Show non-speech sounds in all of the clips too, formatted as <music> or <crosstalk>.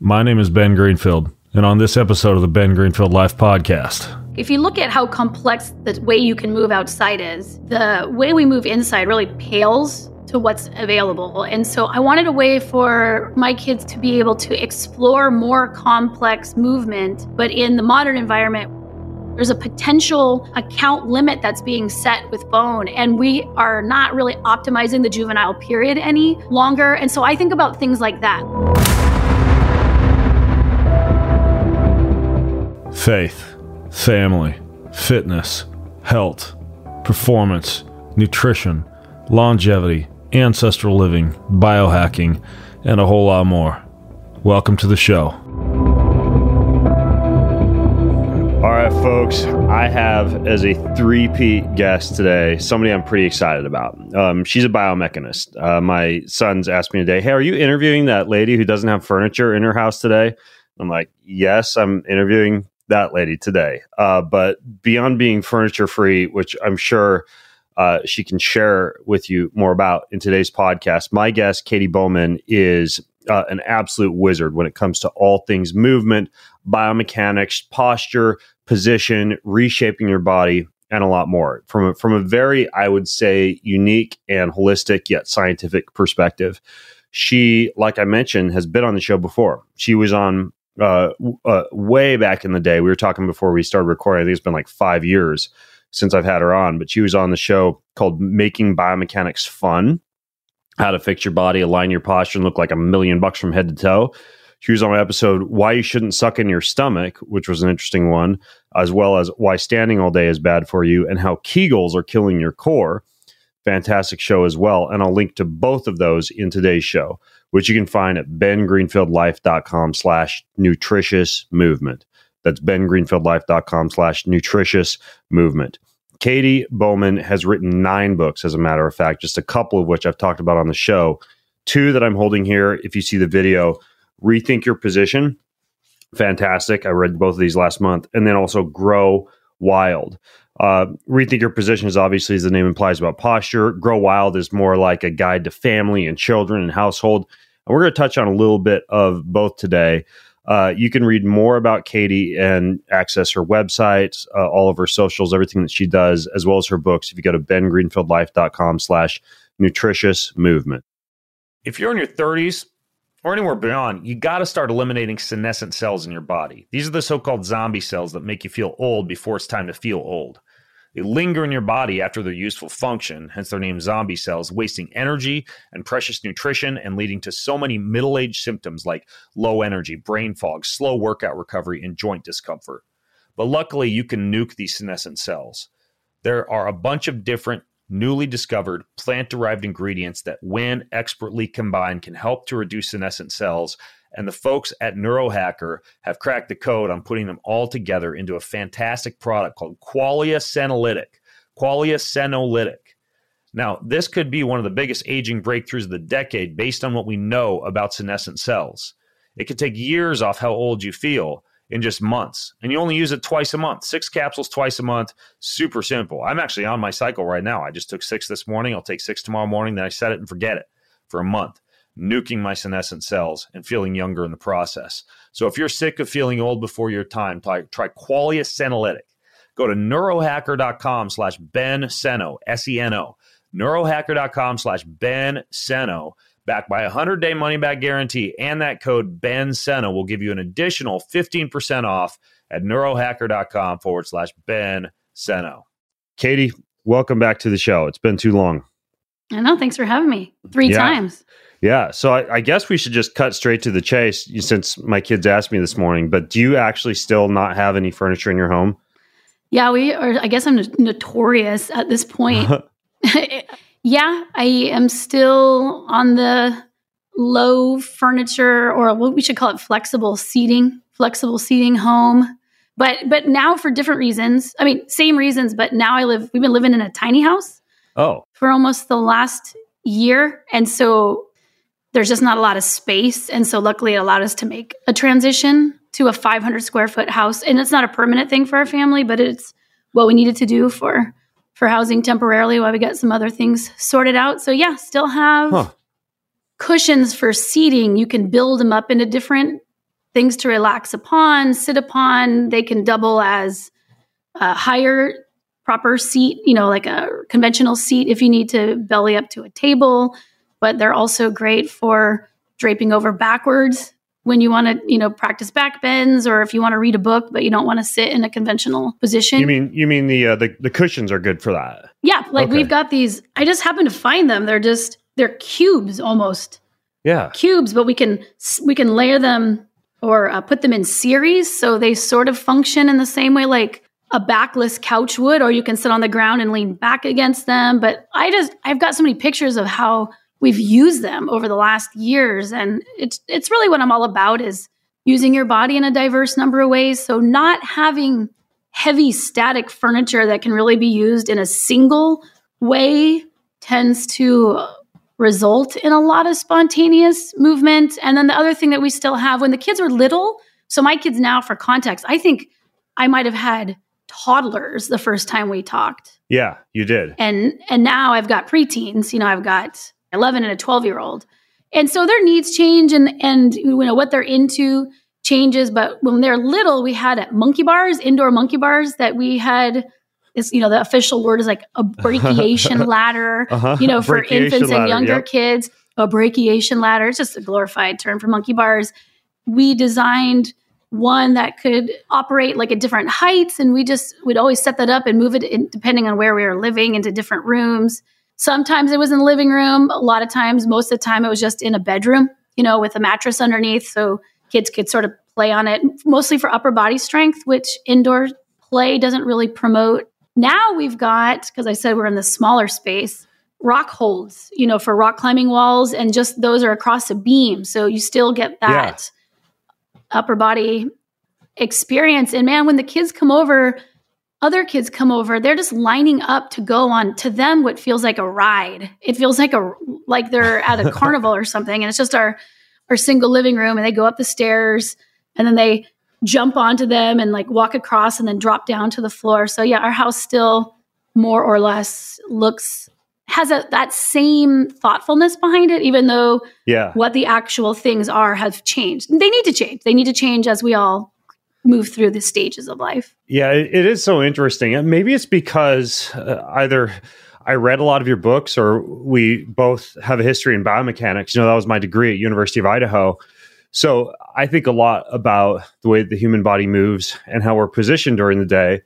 My name is Ben Greenfield, and on this episode of the Ben Greenfield Life Podcast, if you look at how complex the way you can move outside is, the way we move inside really pales to what's available. And so I wanted a way for my kids to be able to explore more complex movement, but in the modern environment, there's a potential account limit that's being set with bone, and we are not really optimizing the juvenile period any longer. And so I think about things like that. Faith, family, fitness, health, performance, nutrition, longevity, ancestral living, biohacking, and a whole lot more. Welcome to the show. All right, folks, I have as a three-peat guest today somebody I'm pretty excited about. Um, she's a biomechanist. Uh, my son's asked me today, Hey, are you interviewing that lady who doesn't have furniture in her house today? I'm like, Yes, I'm interviewing that lady today. Uh, but beyond being furniture free, which I'm sure uh, she can share with you more about in today's podcast, my guest, Katy Bowman, is uh, an absolute wizard when it comes to all things movement, biomechanics, posture, position, reshaping your body, and a lot more from a, from a very, I would say, unique and holistic yet scientific perspective. She, like I mentioned, has been on the show before. She was on uh, uh, way back in the day. We were talking before we started recording. I think it's been like five years since I've had her on, but she was on the show called Making Biomechanics Fun How to Fix Your Body, Align Your Posture, and Look Like a Million Bucks from Head to Toe. She was on my episode Why You Shouldn't Suck in Your Stomach, which was an interesting one, as well as Why Standing All Day is Bad for You and How Kegels Are Killing Your Core. Fantastic show as well. And I'll link to both of those in today's show which you can find at bengreenfieldlife.com slash nutritious movement. That's bengreenfieldlife.com slash nutritious movement. Katy Bowman has written nine books, as a matter of fact, just a couple of which I've talked about on the show. Two that I'm holding here, if you see the video, Rethink Your Position. Fantastic. I read both of these last month. And then also Grow Wild. Uh, rethink your position is obviously, as the name implies, about posture. Grow Wild is more like a guide to family and children and household. And we're going to touch on a little bit of both today. Uh, you can read more about Katy and access her website, uh, all of her socials, everything that she does, as well as her books. If you go to bengreenfieldlife.com slash nutritious movement. If you're in your 30s or anywhere beyond, you got to start eliminating senescent cells in your body. These are the so called zombie cells that make you feel old before it's time to feel old. They linger in your body after their useful function, hence their name zombie cells, wasting energy and precious nutrition and leading to so many middle age symptoms like low energy, brain fog, slow workout recovery, and joint discomfort. But luckily, you can nuke these senescent cells. There are a bunch of different newly discovered plant derived ingredients that, when expertly combined, can help to reduce senescent cells and the folks at Neurohacker have cracked the code on putting them all together into a fantastic product called Qualia Senolytic. Qualia Senolytic. Now, this could be one of the biggest aging breakthroughs of the decade based on what we know about senescent cells. It could take years off how old you feel in just months, and you only use it twice a month. Six capsules twice a month, super simple. I'm actually on my cycle right now. I just took six this morning. I'll take six tomorrow morning. Then I set it and forget it for a month nuking my senescent cells and feeling younger in the process. So if you're sick of feeling old before your time, try, try Qualia Senolytic. Go to neurohacker.com slash Ben Seno, S-E-N-O, neurohacker.com slash Ben Seno, backed by a 100-day money-back guarantee, and that code Ben Seno will give you an additional 15% off at neurohacker.com forward slash Ben Seno. Katy, welcome back to the show. It's been too long. I know. Thanks for having me three yeah. times. Yeah. So I, I, guess we should just cut straight to the chase since my kids asked me this morning. But do you actually still not have any furniture in your home? Yeah, we are. I guess I'm notorious at this point. <laughs> <laughs> yeah, I am still on the low furniture or what we should call it flexible seating, flexible seating home. But but now for different reasons. I mean, same reasons, but now I live we've been living in a tiny house. Oh. For almost the last year. And so there's just not a lot of space. And so luckily it allowed us to make a transition to a 500 square foot house. And it's not a permanent thing for our family, but it's what we needed to do for for housing temporarily while we got some other things sorted out. So yeah, still have huh. cushions for seating. You can build them up into different things to relax upon, sit upon. They can double as a higher proper seat, you know, like a conventional seat if you need to belly up to a table. But they're also great for draping over backwards when you want to, you know, practice back bends or if you want to read a book but you don't want to sit in a conventional position. You mean you mean the uh, the the cushions are good for that? Yeah, like Okay. we've got these. I just happen to find them. They're just they're cubes almost Yeah. cubes, but we can we can layer them or uh, put them in series, so they sort of function in the same way like a backless couch would, or you can sit on the ground and lean back against them. But I just I've got so many pictures of how we've used them over the last years, and it's it's really what I'm all about is using your body in a diverse number of ways. So not having heavy static furniture that can really be used in a single way tends to result in a lot of spontaneous movement. And then the other thing that we still have when the kids were little, so my kids now, for context, I think I might have had toddlers the first time we talked. Yeah, you did. And and now I've got preteens, you know, I've got 11 and a 12 year old. And so their needs change and and you know what they're into changes, but when they're little, we had monkey bars, indoor monkey bars that we had is you know the official word is like a brachiation <laughs> ladder Uh-huh. you know, for infants ladder, and younger yep. kids, a brachiation ladder. It's just a glorified term for monkey bars. We designed one that could operate like at different heights, and we just would always set that up and move it in, depending on where we were living into different rooms. Sometimes it was in the living room. A lot of times, most of the time, it was just in a bedroom, you know, with a mattress underneath, so kids could sort of play on it, mostly for upper body strength, which indoor play doesn't really promote. Now we've got, because I said we're in the smaller space, rock holds, you know, for rock climbing walls, and just those are across a beam. So you still get that upper body experience. And man, when the kids come over, other kids come over, they're just lining up to go on to them what feels like a ride. It feels like a like they're at a <laughs> carnival or something. And it's just our our single living room and they go up the stairs and then they jump onto them and like walk across and then drop down to the floor. So yeah, our house still more or less looks has a that same thoughtfulness behind it, even though Yeah. what the actual things are have changed. They need to change. They need to change as we all move through the stages of life. Yeah, it, it is so interesting. And maybe it's because uh, either I read a lot of your books or we both have a history in biomechanics. You know, that was my degree at University of Idaho. So I think a lot about the way the human body moves and how we're positioned during the day.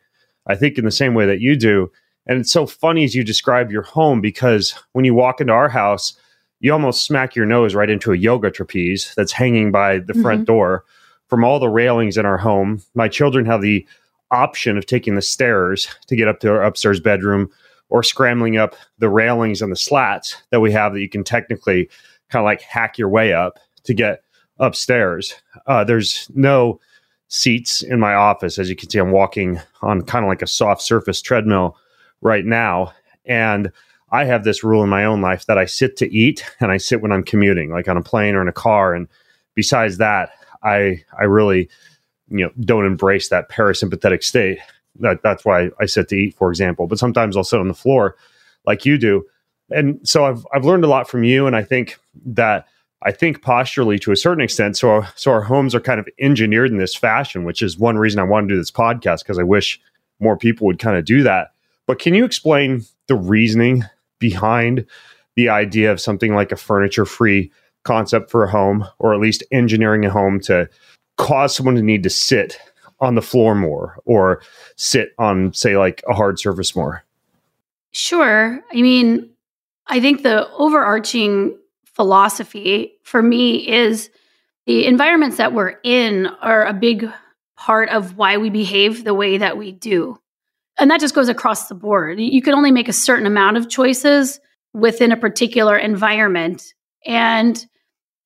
I think in the same way that you do. And it's so funny as you describe your home because when you walk into our house, you almost smack your nose right into a yoga trapeze that's hanging by the front door from all the railings in our home. My children have the option of taking the stairs to get up to our upstairs bedroom or scrambling up the railings and the slats that we have that you can technically kind of like hack your way up to get upstairs. Uh, there's no seats in my office. As you can see, I'm walking on kind of like a soft surface treadmill right now. And I have this rule in my own life that I sit to eat and I sit when I'm commuting, like on a plane or in a car. And besides that, I I really you know don't embrace that parasympathetic state. That that's why I sit to eat, for example. But sometimes I'll sit on the floor like you do. And so I've I've learned a lot from you, and I think that I think posturally to a certain extent. So our, so our homes are kind of engineered in this fashion, which is one reason I want to do this podcast because I wish more people would kind of do that. But can you explain the reasoning behind the idea of something like a furniture free concept for a home, or at least engineering a home to cause someone to need to sit on the floor more or sit on, say, like a hard surface more? Sure. I mean, I think the overarching philosophy for me is the environments that we're in are a big part of why we behave the way that we do. And that just goes across the board. You can only make a certain amount of choices within a particular environment. And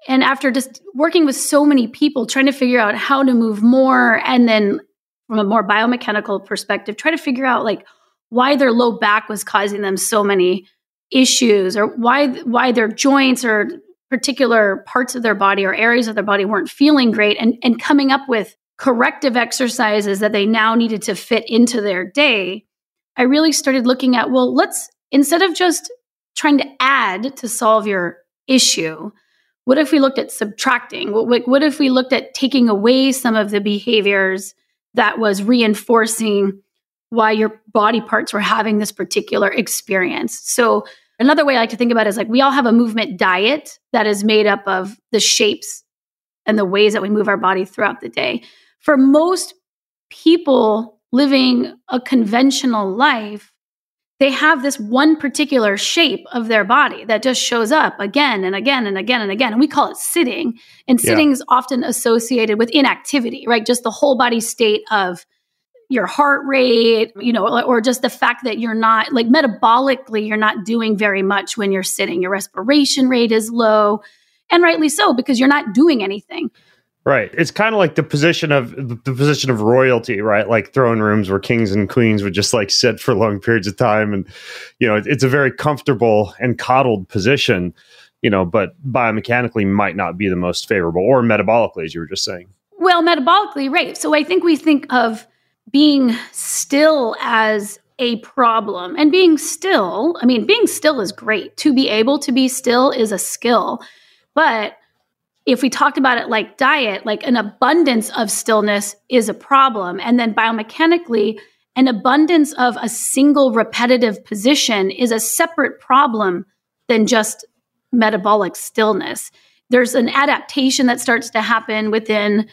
and after just working with so many people trying to figure out how to move more and then from a more biomechanical perspective try to figure out like why their low back was causing them so many issues or why why their joints or particular parts of their body or areas of their body weren't feeling great and and coming up with corrective exercises that they now needed to fit into their day i really started looking at well let's instead of just trying to add to solve your issue What if we looked at subtracting? What, what if we looked at taking away some of the behaviors that was reinforcing why your body parts were having this particular experience? So, another way I like to think about it is like we all have a movement diet that is made up of the shapes and the ways that we move our body throughout the day. For most people living a conventional life, they have this one particular shape of their body that just shows up again and again and again and again. And we call it sitting. And sitting yeah. is often associated with inactivity, right? Just the whole body state of your heart rate, you know, or just the fact that you're not like metabolically, you're not doing very much when you're sitting. Your respiration rate is low, and rightly so, because you're not doing anything. Right. It's kind of like the position of the position of royalty, right? Like throne rooms where kings and queens would just like sit for long periods of time. And, you know, it's a very comfortable and coddled position, you know, but biomechanically might not be the most favorable or metabolically, as you were just saying. Well, metabolically, right. So I think we think of being still as a problem and being still. I mean, being still is great. To be able to be still is a skill. But if we talked about it like diet, like an abundance of stillness is a problem. And then biomechanically, an abundance of a single repetitive position is a separate problem than just metabolic stillness. There's an adaptation that starts to happen within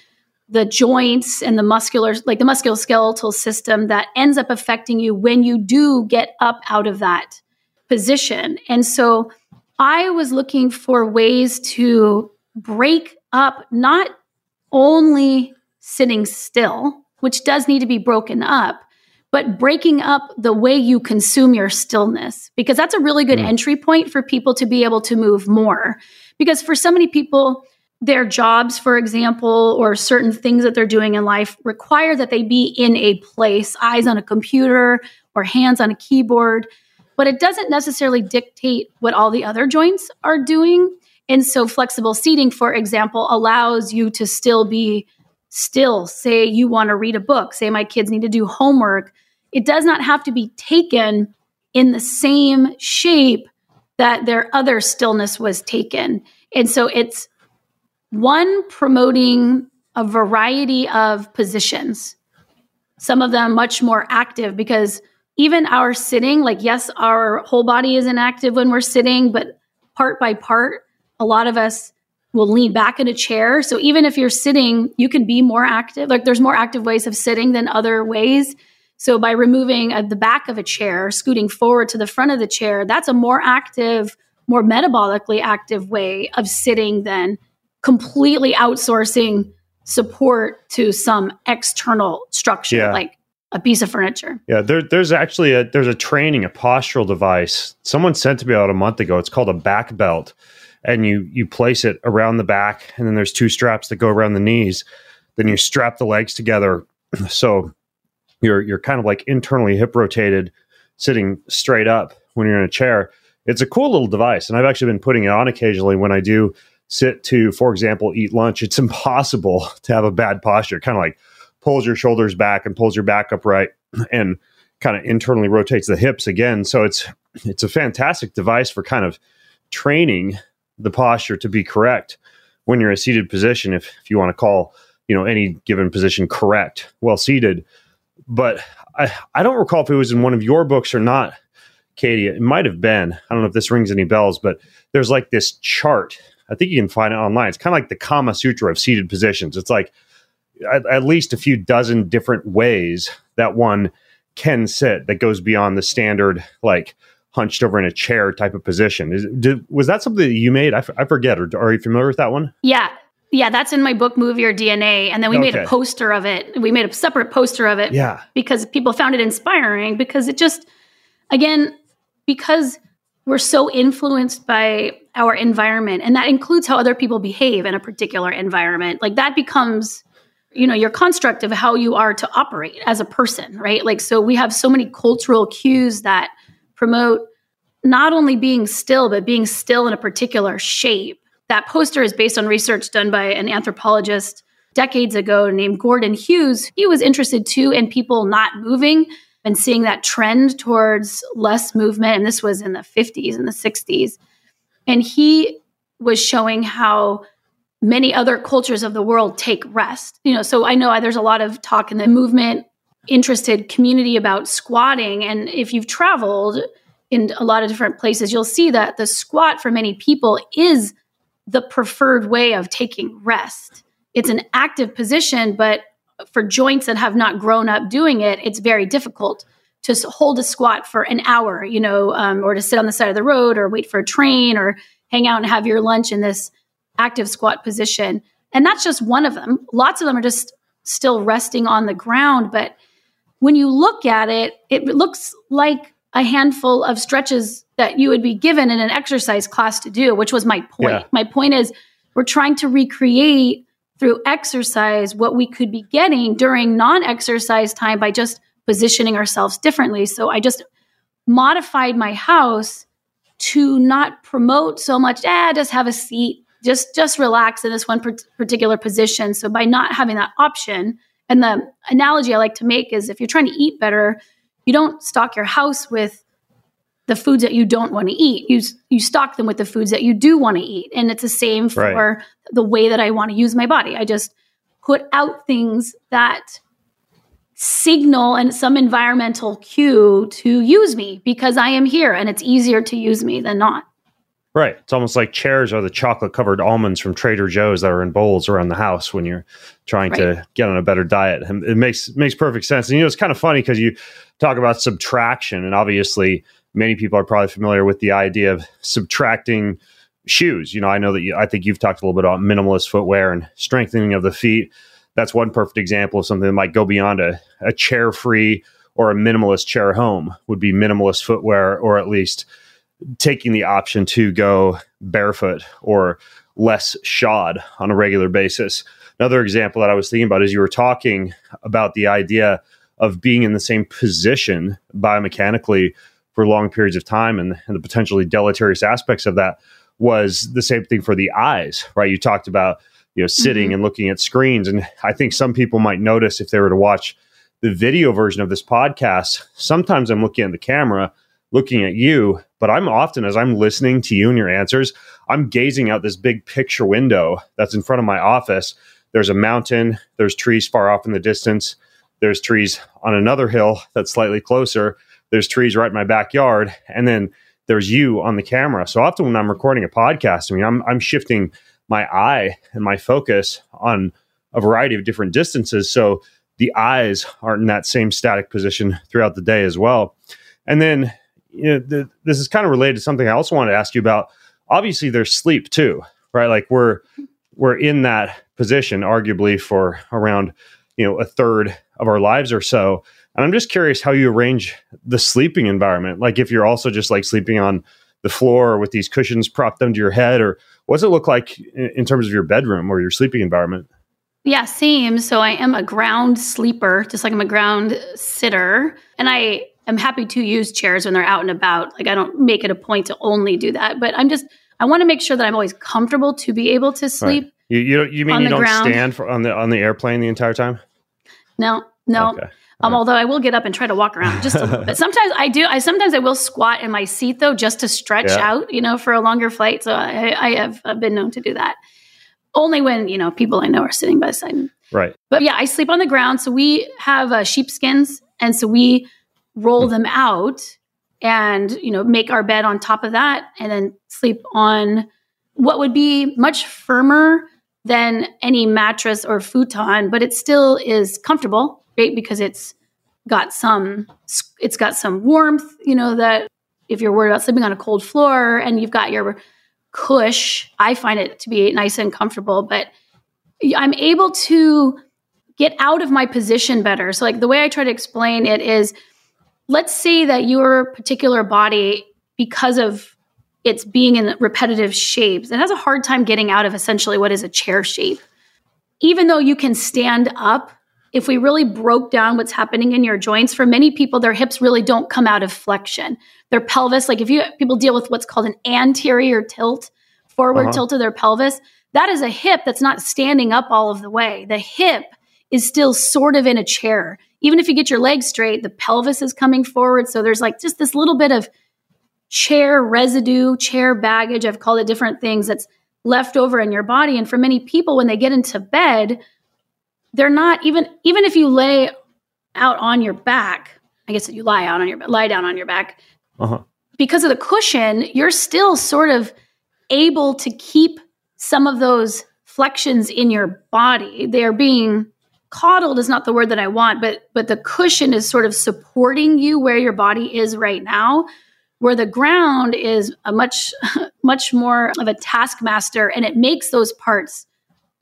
the joints and the muscular, like the musculoskeletal system, that ends up affecting you when you do get up out of that position. And so I was looking for ways to break up not only sitting still, which does need to be broken up, but breaking up the way you consume your stillness, because that's a really good mm. entry point for people to be able to move more. Because for so many people, their jobs, for example, or certain things that they're doing in life require that they be in a place, eyes on a computer or hands on a keyboard, but it doesn't necessarily dictate what all the other joints are doing. And so flexible seating, for example, allows you to still be still. Say you want to read a book, say my kids need to do homework. It does not have to be taken in the same shape that their other stillness was taken. And so it's one promoting a variety of positions, some of them much more active because even our sitting, like, yes, our whole body is inactive when we're sitting, but part by part, a lot of us will lean back in a chair. So even if you're sitting, you can be more active. Like there's more active ways of sitting than other ways. So by removing uh, the back of a chair, scooting forward to the front of the chair, that's a more active, more metabolically active way of sitting than completely outsourcing support to some external structure yeah. like a piece of furniture. Yeah, there, there's actually a there's a training, a postural device. Someone sent to me about a month ago. It's called a back belt and you you place it around the back and then there's two straps that go around the knees then you strap the legs together. <clears throat> So you're you're kind of like internally hip rotated sitting straight up when you're in a chair. It's a cool little device and i've actually been putting it on occasionally when i do sit to for example eat lunch. It's <laughs> impossible to have a bad posture. Kind of like pulls your shoulders back and pulls your back upright <clears throat> and kind of internally rotates the hips again. So it's it's a fantastic device for kind of training the posture to be correct when you're a seated position if, if you want to call you know any given position correct well seated. But I, I don't recall if it was in one of your books or not katy. It might have been. I don't know if this rings any bells but there's like this chart. I think you can find it online. It's kind of like the kama sutra of seated positions. It's like at, at least a few dozen different ways that one can sit that goes beyond the standard like hunched over in a chair type of position. Is, did, was that something that you made? I, f- I forget. Or are you familiar with that one? Yeah. Yeah, that's in my book, Move Your DNA. And then we okay. made a poster of it. We made a separate poster of it. Yeah. Because people found it inspiring because it just, again, because we're so influenced by our environment and that includes how other people behave in a particular environment. Like that becomes you know your construct of how you are to operate as a person right like so we have so many cultural cues that promote not only being still, but being still in a particular shape. That poster is based on research done by an anthropologist decades ago named Gordon Hewes. He was interested too in people not moving and seeing that trend towards less movement. And this was in the 50s and the 60s. And he was showing how many other cultures of the world take rest. You know, so I know there's a lot of talk in the movement interested community about squatting and if you've traveled in a lot of different places, you'll see that the squat for many people is the preferred way of taking rest. It's an active position, but for joints that have not grown up doing it, it's very difficult to hold a squat for an hour, you know, um, or to sit on the side of the road or wait for a train or hang out and have your lunch in this active squat position. And that's just one of them. Lots of them are just still resting on the ground. But when you look at it, it looks like a handful of stretches that you would be given in an exercise class to do, which was my point. Yeah. My point is, we're trying to recreate through exercise what we could be getting during non exercise time by just positioning ourselves differently. So I just modified my house to not promote so much, ah, just have a seat, just just relax in this one particular position. So by not having that option, and the analogy I like to make is if you're trying to eat better, you don't stock your house with the foods that you don't want to eat. You you stock them with the foods that you do want to eat, and it's the same for right. the way that I want to use my body. I just put out things that signal and some environmental cue to use me because I am here and it's easier to use me than not. Right. It's almost like chairs are the chocolate covered almonds from Trader Joe's that are in bowls around the house when you're trying right. to get on a better diet. And it makes makes perfect sense. And you know, it's kind of funny because you talk about subtraction, and obviously many people are probably familiar with the idea of subtracting shoes. You know, I know that you, I think you've talked a little bit about minimalist footwear and strengthening of the feet that's one perfect example of something that might go beyond a, a chair free or a minimalist chair home would be minimalist footwear or at least taking the option to go barefoot or less shod on a regular basis. Another example that I was thinking about is you were talking about the idea of being in the same position biomechanically for long periods of time and, and the potentially deleterious aspects of that was the same thing for the eyes, right? You talked about you know sitting mm-hmm. and looking at screens and i think some people might notice if they were to watch the video version of this podcast sometimes i'm looking at the camera looking at you but i'm often as i'm listening to you and your answers i'm gazing out this big picture window that's in front of my office there's a mountain there's trees far off in the distance there's trees on another hill that's slightly closer there's trees right in my backyard and then there's you on the camera so often when i'm recording a podcast i mean i'm, I'm shifting my eye and my focus on a variety of different distances. So the eyes aren't in that same static position throughout the day as well. And then, you know, the, this is kind of related to something I also wanted to ask you about. Obviously, there's sleep too, right? Like we're we're in that position, arguably for around you know a third of our lives or so. And I'm just curious how you arrange the sleeping environment. Like if you're also just like sleeping on the floor with these cushions propped under your head, or what does it look like in, in terms of your bedroom or your sleeping environment? Yeah, same. So I am a ground sleeper, just like I'm a ground sitter. And I am happy to use chairs when they're out and about. Like I don't make it a point to only do that, but I'm just I want to make sure that I'm always comfortable to be able to sleep. Right. You you, you mean you don't ground. stand for, on the on the airplane the entire time? No, no. Okay. Um, although I will get up and try to walk around just a little <laughs> bit. Sometimes I do. I sometimes I will squat in my seat though, just to stretch yeah. out, you know, for a longer flight. So I, I have I've been known to do that. Only when you know people I know are sitting by the side. Right. But yeah, I sleep on the ground. So we have uh, sheepskins, and so we roll them out, and you know, make our bed on top of that, and then sleep on what would be much firmer than any mattress or futon, but it still is comfortable right because it's got some it's got some warmth, you know, that if you're worried about sleeping on a cold floor and you've got your cush, I find it to be nice and comfortable, but I'm able to get out of my position better. So like the way I try to explain it is let's say that your particular body because of it's being in repetitive shapes, it has a hard time getting out of essentially what is a chair shape. Even though you can stand up if we really broke down what's happening in your joints, for many people, their hips really don't come out of flexion. Their pelvis, like if you people deal with what's called an anterior tilt, forward uh-huh. tilt of their pelvis, that is a hip that's not standing up all of the way. The hip is still sort of in a chair. Even if you get your legs straight, the pelvis is coming forward. So there's like just this little bit of chair residue, chair baggage. I've called it different things that's left over in your body. And for many people, when they get into bed, they're not even even if you lay out on your back. I guess you lie out on your lie down on your back. Uh-huh. Because of the cushion, you're still sort of able to keep some of those flexions in your body. They are being coddled is not the word that I want, but but the cushion is sort of supporting you where your body is right now where the ground is a much <laughs> much more of a taskmaster and it makes those parts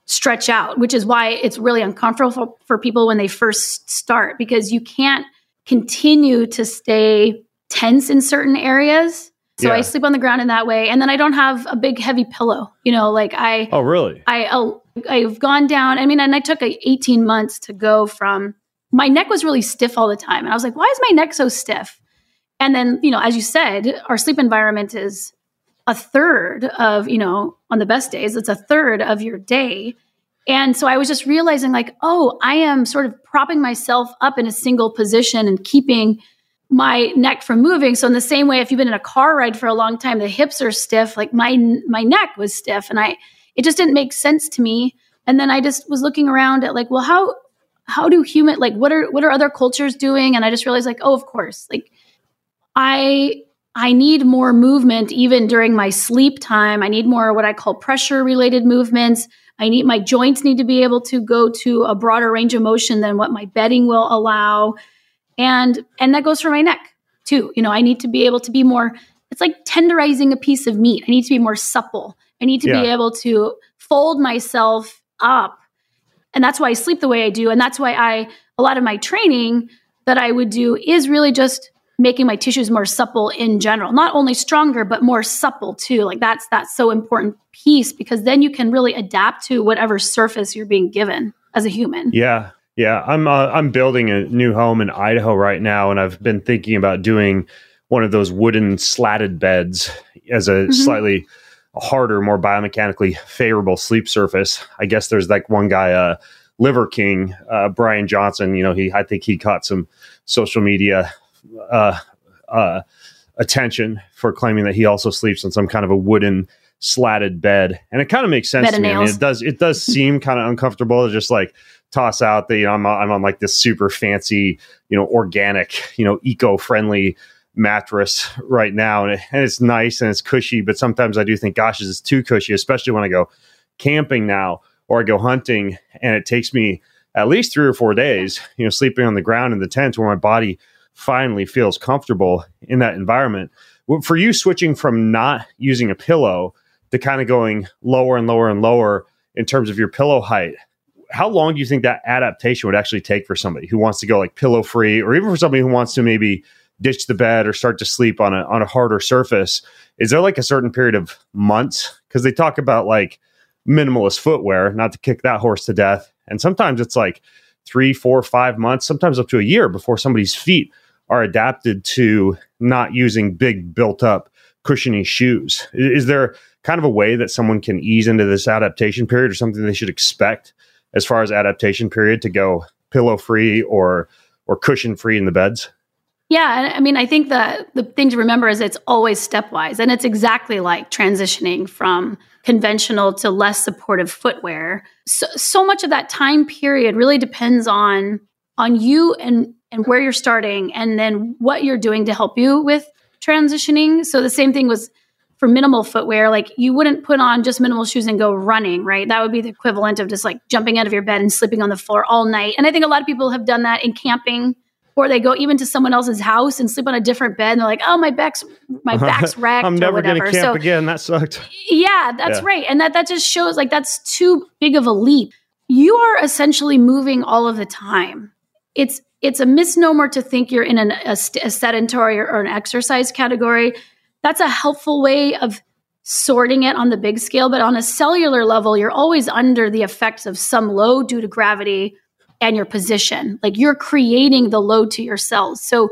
stretch out which is why it's really uncomfortable for, for people when they first start because you can't continue to stay tense in certain areas so yeah. I sleep on the ground in that way, and then I don't have a big heavy pillow. You know, like I. Oh, really? I oh, I've gone down. I mean, and I took 18 months to go from. My neck was really stiff all the time, and I was like, "Why is my neck so stiff?" And then, you know, as you said, our sleep environment is a third of, you know, on the best days, it's a third of your day. And so I was just realizing, like, oh, I am sort of propping myself up in a single position and keeping my neck from moving. So in the same way, if you've been in a car ride for a long time, the hips are stiff. Like my my neck was stiff, and I it just didn't make sense to me. And then I just was looking around at like, well, how how do human like what are what are other cultures doing? And I just realized like, oh, of course, like I I need more movement even during my sleep time. I need more what I call pressure related movements. I need my joints need to be able to go to a broader range of motion than what my bedding will allow. And and that goes for my neck too. You know, I need to be able to be more it's like tenderizing a piece of meat. I need to be more supple. I need to yeah. be able to fold myself up. And that's why I sleep the way I do and that's why I a lot of my training that I would do is really just making my tissues more supple in general not only stronger but more supple too like that's that's so important piece because then you can really adapt to whatever surface you're being given as a human yeah yeah i'm uh, i'm building a new home in idaho right now and i've been thinking about doing one of those wooden slatted beds as a mm-hmm. slightly harder more biomechanically favorable sleep surface. I guess there's like one guy uh liver king uh, brian johnson you know he i think he caught some social media uh, uh, attention for claiming that he also sleeps on some kind of a wooden slatted bed, and it kind of makes sense bed to me. I mean, it does it does <laughs> seem kind of uncomfortable to just like toss out the you know, I'm I'm on like this super fancy you know organic you know eco friendly mattress right now, and, it, and it's nice and it's cushy. But sometimes I do think, gosh, is too cushy? Especially when I go camping now or I go hunting, and it takes me at least three or four days, you know, sleeping on the ground in the tent where my body finally feels comfortable in that environment. For you, switching from not using a pillow to kind of going lower and lower and lower in terms of your pillow height, how long do you think that adaptation would actually take for somebody who wants to go like pillow free, or even for somebody who wants to maybe ditch the bed or start to sleep on a on a harder surface? Is there like a certain period of months? Because they talk about like minimalist footwear, not to kick that horse to death, and sometimes it's like three, four, five months, sometimes up to a year before somebody's feet are adapted to not using big built up cushiony shoes. Is there kind of a way that someone can ease into this adaptation period or something they should expect as far as adaptation period to go pillow free or or cushion free in the beds? Yeah, I mean, I think that the thing to remember is it's always stepwise, and it's exactly like transitioning from conventional to less supportive footwear. So, so much of that time period really depends on on you and and where you're starting and then what you're doing to help you with transitioning. So the same thing was for minimal footwear. Like you wouldn't put on just minimal shoes and go running, right? That would be the equivalent of just like jumping out of your bed and sleeping on the floor all night. And I think a lot of people have done that in camping or they go even to someone else's house and sleep on a different bed and they're like, oh, my back's my <laughs> back's racked. I'm never going to camp so, again. That sucked. Yeah, that's yeah. right. And that that just shows like that's too big of a leap. You are essentially moving all of the time. It's it's a misnomer to think you're in an, a, a sedentary or, or an exercise category. That's a helpful way of sorting it on the big scale, but on a cellular level, you're always under the effects of some load due to gravity and your position. Like you're creating the load to your cells. So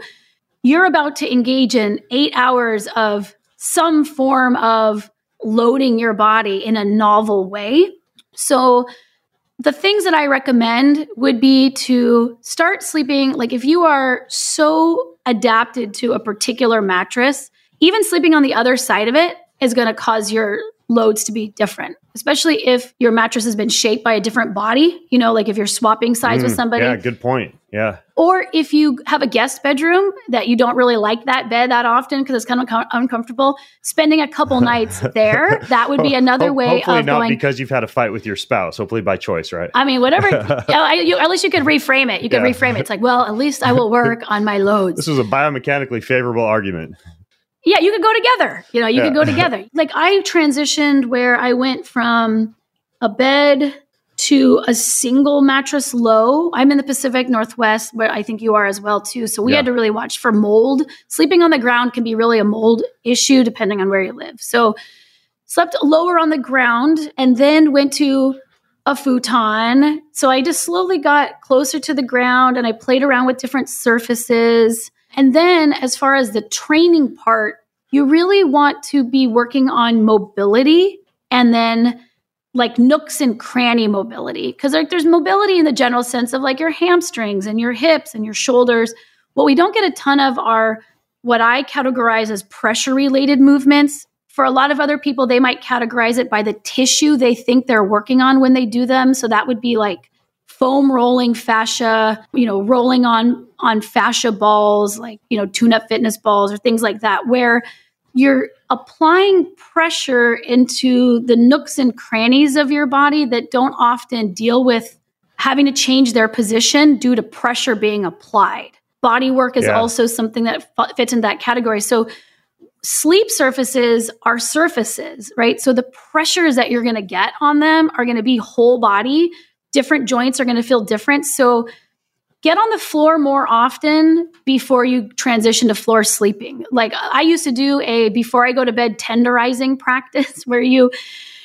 you're about to engage in eight hours of some form of loading your body in a novel way. So the things that I recommend would be to start sleeping. Like, if you are so adapted to a particular mattress, even sleeping on the other side of it is going to cause your loads to be different, especially if your mattress has been shaped by a different body, you know, like if you're swapping sides with Mm, somebody. Yeah, good point. Yeah. Or if you have a guest bedroom that you don't really like that bed that often because it's kind of uncom- uncomfortable, spending a couple <laughs> nights there, that would be another Ho- way Hopefully of not going. because you've had a fight with your spouse. Hopefully by choice, right? I mean, whatever. <laughs> I, you, at least you could reframe it. You could Yeah. reframe it. It's like, well, at least I will work <laughs> on my loads. This was a biomechanically favorable argument. Yeah, you could go together. You know, you could go together. <laughs> Like I transitioned where I went from a bed to a single mattress low. I'm in the Pacific Northwest, where I think you are as well too. So we Yeah. had to really watch for mold. Sleeping on the ground can be really a mold issue depending on where you live. So slept lower on the ground and then went to a futon. So I just slowly got closer to the ground and I played around with different surfaces. And then, as far as the training part, you really want to be working on mobility and then like nooks and cranny mobility. Because like there's mobility in the general sense of like your hamstrings and your hips and your shoulders. What we don't get a ton of are what I categorize as pressure related movements. For a lot of other people, they might categorize it by the tissue they think they're working on when they do them. So that would be like foam rolling fascia, you know, rolling on on fascia balls, like, you know, tune-up fitness balls or things like that, where you're applying pressure into the nooks and crannies of your body that don't often deal with having to change their position due to pressure being applied. Body work is Yeah. also something that f- fits in that category. So sleep surfaces are surfaces, right? So the pressures that you're going to get on them are going to be whole body. Different joints are going to feel different. So get on the floor more often before you transition to floor sleeping. Like I used to do a before I go to bed tenderizing practice <laughs> where you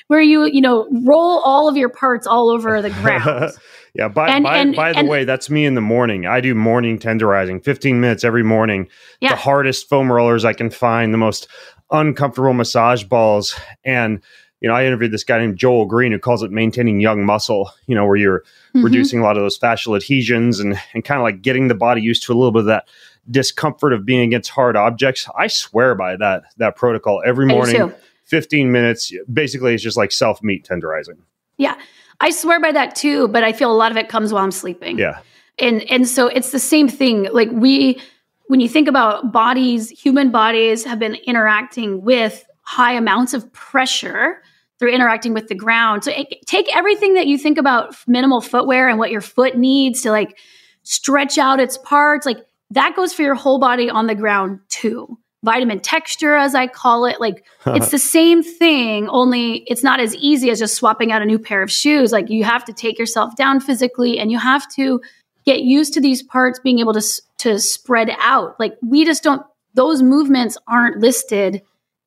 where you, you know, roll all of your parts all over the <laughs> ground. yeah. By, And- by, and- by the and- way, that's me in the morning. I do morning tenderizing, 15 minutes every morning. Yeah. The hardest foam rollers I can find, the most uncomfortable massage balls. And, you know, I interviewed this guy named Joel Greene who calls it maintaining young muscle, you know, where you're Mhm. reducing a lot of those fascial adhesions and, and kind of like getting the body used to a little bit of that discomfort of being against hard objects. I swear by that that protocol every morning, 15 minutes. Basically, it's just like self meat tenderizing. Yeah. I swear by that too, but I feel a lot of it comes while I'm sleeping. Yeah. and and so it's the same thing like we when you think about bodies human bodies have been interacting with high amounts of pressure through interacting with the ground. So it, take everything that you think about minimal footwear and what your foot needs to like stretch out its parts like that goes for your whole body on the ground too. Vitamin texture as i call it like <laughs> it's the same thing only it's not as easy as just swapping out a new pair of shoes. Like you have to take yourself down physically and you have to get used to these parts being able to to spread out. Like we just don't those movements aren't listed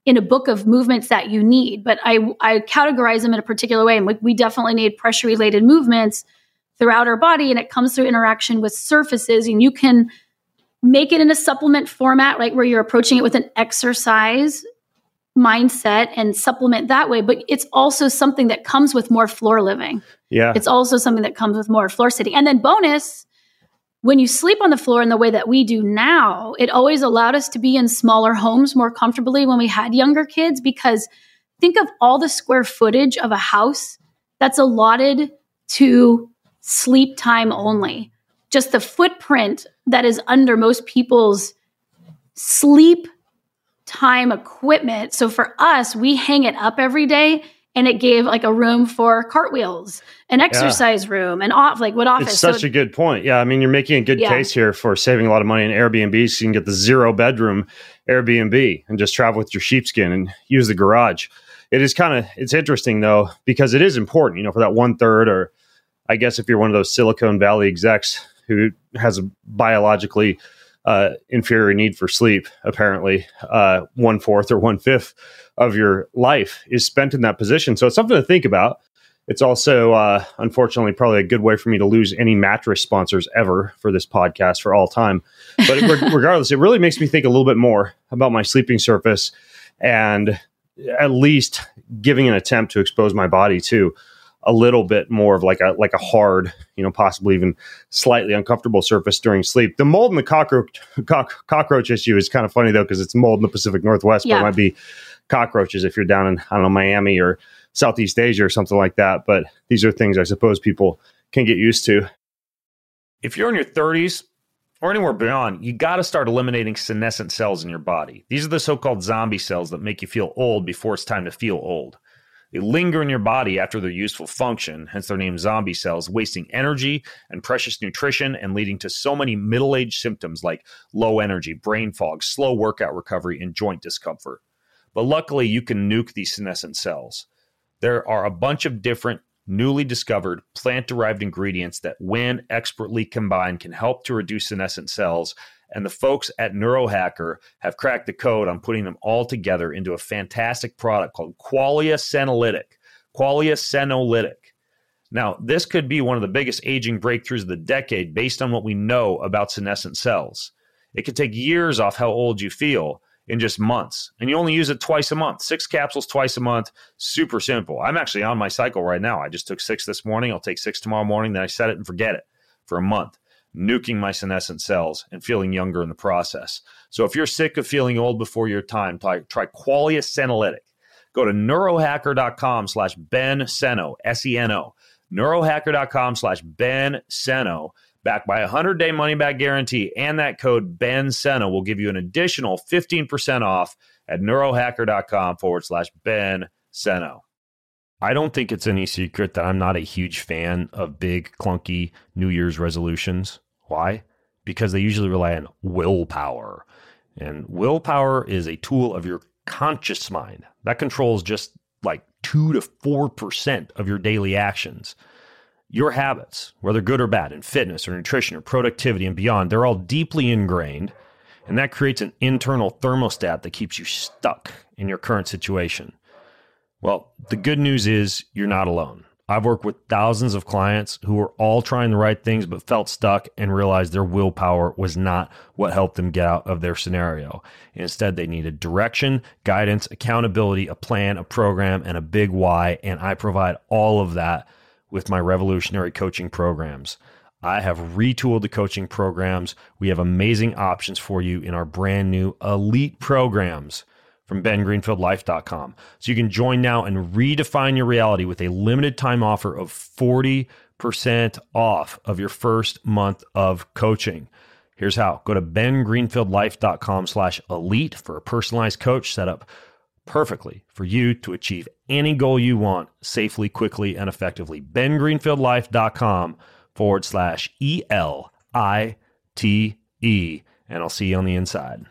in a book of movements that you need but i i categorize them in a particular way and we, we definitely need pressure related movements throughout our body and it comes through interaction with surfaces and you can make it in a supplement format like where you're approaching it with an exercise mindset and supplement that way but it's also something that comes with more floor living Yeah. it's also something that comes with more floor sitting. And then bonus, when you sleep on the floor in the way that we do now, it always allowed us to be in smaller homes more comfortably when we had younger kids because think of all the square footage of a house that's allotted to sleep time only. Just the footprint that is under most people's sleep time equipment. So for us, we hang it up every day and it gave like a room for cartwheels, an exercise room, and off like what office. It's such so a good point. Yeah, I mean, you're making a good Yeah. case here for saving a lot of money in Airbnb. So you can get the zero bedroom Airbnb and just travel with your sheepskin and use the garage. It is kind of it's interesting though because it is important, you know, for that one third, or I guess if you're one of those Silicon Valley execs who has a biologically uh, inferior need for sleep, apparently uh, one fourth or one fifth of your life is spent in that position. So it's something to think about. It's also, uh, unfortunately, probably a good way for me to lose any mattress sponsors ever for this podcast for all time. But reg- <laughs> regardless, it really makes me think a little bit more about my sleeping surface and at least giving an attempt to expose my body to a little bit more of like a like a hard, you know, possibly even slightly uncomfortable surface during sleep. The mold and the cockroach cock, cockroach issue is kind of funny though because it's mold in the Pacific Northwest, yeah. but it might be cockroaches if you're down in I don't know Miami or Southeast Asia or something like that. But these are things I suppose people can get used to. If you're in your 30s or anywhere beyond, you got to start eliminating senescent cells in your body. These are the so called zombie cells that make you feel old before it's time to feel old. They linger in your body after their useful function, hence their name zombie cells, wasting energy and precious nutrition and leading to so many middle age symptoms like low energy, brain fog, slow workout recovery, and joint discomfort. But luckily, you can nuke these senescent cells. There are a bunch of different newly discovered plant derived ingredients that, when expertly combined, can help to reduce senescent cells. And the folks at Neurohacker have cracked the code on putting them all together into a fantastic product called Qualia Senolytic. Qualia Senolytic. Now, this could be one of the biggest aging breakthroughs of the decade based on what we know about senescent cells. It could take years off how old you feel, in just months. And you only use it twice a month, six capsules twice a month. Super simple. I'm actually on my cycle right now. I just took six this morning. I'll take six tomorrow morning. Then I set it and forget it for a month, nuking my senescent cells and feeling younger in the process. So if you're sick of feeling old before your time, try, try Qualia Senolytic. Go to neurohacker.com slash Ben Seno, S E N O. Neurohacker.com slash Ben Seno backed by a 100 day money back guarantee. And that code Ben Seno will give you an additional 15% off at neurohacker.com forward slash Ben Seno. I don't think it's any secret that I'm not a huge fan of big, clunky New Year's resolutions. Why? Because they usually rely on willpower. And willpower is a tool of your conscious mind that controls just like 2 to 4% of your daily actions. Your habits, whether good or bad, in fitness or nutrition or productivity and beyond, they're all deeply ingrained. And that creates an internal thermostat that keeps you stuck in your current situation. Well, the good news is you're not alone. I've worked with thousands of clients who were all trying the right things but felt stuck and realized their willpower was not what helped them get out of their scenario. Instead, they needed direction, guidance, accountability, a plan, a program, and a big why. And I provide all of that with my revolutionary coaching programs. I have retooled the coaching programs. We have amazing options for you in our brand new elite programs from bengreenfieldlife.com. So you can join now and redefine your reality with a limited time offer of 40% off of your first month of coaching. Here's how. Go to bengreenfieldlife.com slash elite for a personalized coach setup perfectly for you to achieve any goal you want safely, quickly, and effectively. BenGreenfieldLife.com forward slash E L I T E. And I'll see you on the inside.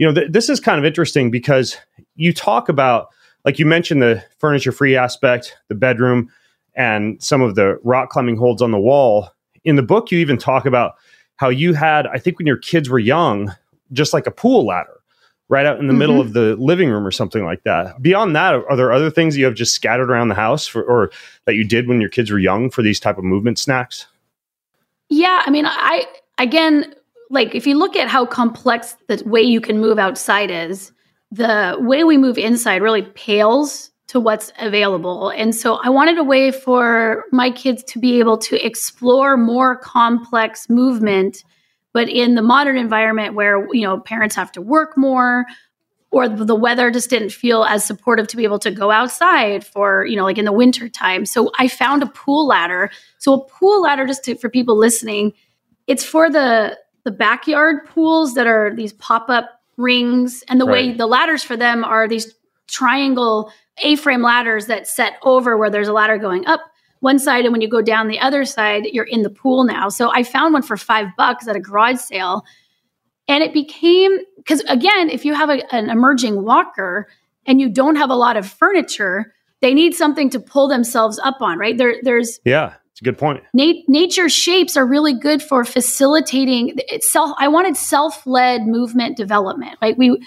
You know, th- this is kind of interesting because you talk about, like you mentioned, the furniture free aspect, the bedroom, and some of the rock climbing holds on the wall. In the book, you even talk about how you had, I think when your kids were young, just like a pool ladder right out in the mm-hmm. middle of the living room or something like that. Beyond that, are there other things you have just scattered around the house for, or that you did when your kids were young for these type of movement snacks? Yeah, I mean, I again, like if you look at how complex the way you can move outside is, the way we move inside really pales to what's available. And so I wanted a way for my kids to be able to explore more complex movement but in the modern environment where, you know, parents have to work more or the weather just didn't feel as supportive to be able to go outside for, you know, like in the winter time. So I found a pool ladder. So a pool ladder, just to, for people listening, it's for the the backyard pools that are these pop-up rings. And the right. way the ladders for them are these triangle A-frame ladders that set over where there's a ladder going up one side and when you go down the other side you're in the pool now so i found one for five bucks at a garage sale and it became because again if you have a, an emerging walker and you don't have a lot of furniture they need something to pull themselves up on right there there's yeah it's a good point nat- nature shapes are really good for facilitating self i wanted self-led movement development like we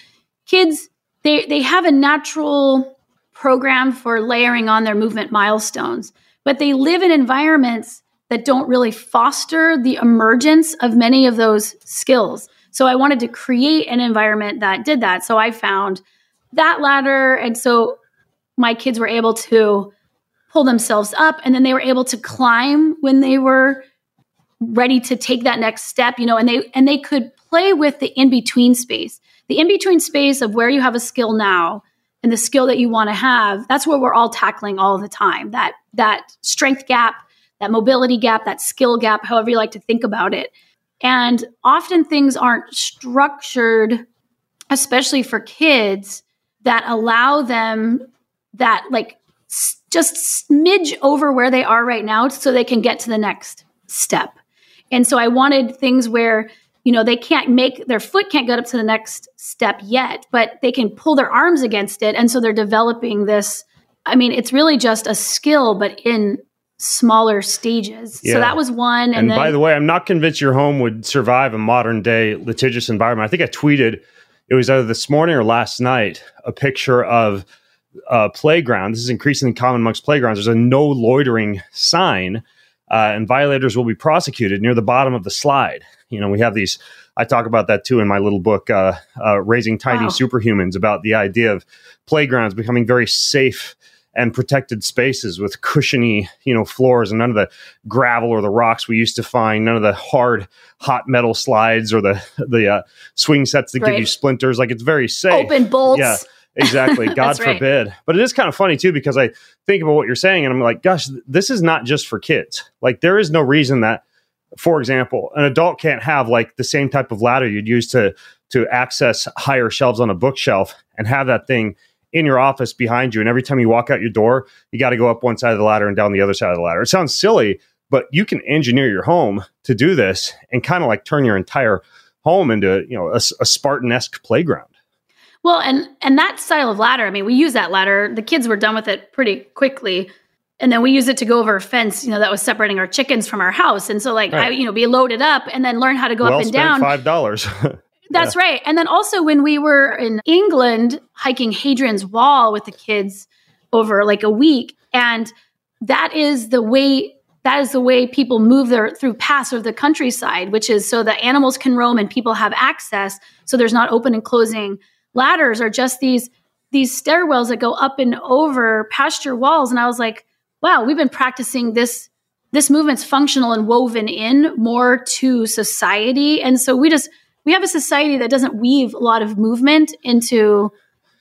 kids they they have a natural program for layering on their movement milestones but they live in environments that don't really foster the emergence of many of those skills. So I wanted to create an environment that did that. So I found that ladder. And so my kids were able to pull themselves up and then they were able to climb when they were ready to take that next step you know and they and they could play with the in between space. The in between space of where you have a skill now and the skill that you want to have that's where we're all tackling all the time. That that strength gap that mobility gap that skill gap however you like to think about it. And often things aren't structured especially for kids that allow them that like s- just smidge over where they are right now so they can get to the next step and so I wanted things where, you know, they can't make their foot can't get up to the next step yet, but they can pull their arms against it. And so they're developing this. I mean, it's really just a skill, but in smaller stages. Yeah. So that was one. And, And then, by the way, I'm not convinced your home would survive a modern day litigious environment. I think I tweeted it was either this morning or last night a picture of a playground. This is increasingly common amongst playgrounds. There's a no loitering sign, uh, and violators will be prosecuted near the bottom of the slide. You know, we have these. I talk about that too in my little book, uh, uh, Raising Tiny Wow. Superhumans, about the idea of playgrounds becoming very safe and protected spaces with cushiony, you know, floors and none of the gravel or the rocks we used to find, none of the hard hot metal slides or the the uh, swing sets that give you splinters. Like it's very safe. open bolts. Yeah, exactly. <laughs> God right. forbid. But it is kind of funny too because I think about what you're saying and I'm like, gosh, this is not just for kids. Like there is no reason that, for example, an adult can't have like the same type of ladder you'd use to to access higher shelves on a bookshelf and have that thing in your office behind you. And every time you walk out your door, you got to go up one side of the ladder and down the other side of the ladder. It sounds silly, but you can engineer your home to do this and kind of like turn your entire home into you know a, a Spartan-esque playground. Well, and and that style of ladder, I mean, we use that ladder. The kids were done with it pretty quickly. And then we used it to go over a fence, you know, that was separating our chickens from our house. And so like I, you know, be loaded up and then learn how to go well up and down. five dollars. <laughs> That's right. And then also when we were in England hiking Hadrian's Wall with the kids over like a week, and that is the way that is the way people move their through paths of the countryside, which is so the animals can roam and people have access. So there's not open and closing ladders are just these these stairwells that go up and over pasture walls. And I was like, wow, we've been practicing this this movement's functional and woven in more to society. And so we just we have a society that doesn't weave a lot of movement into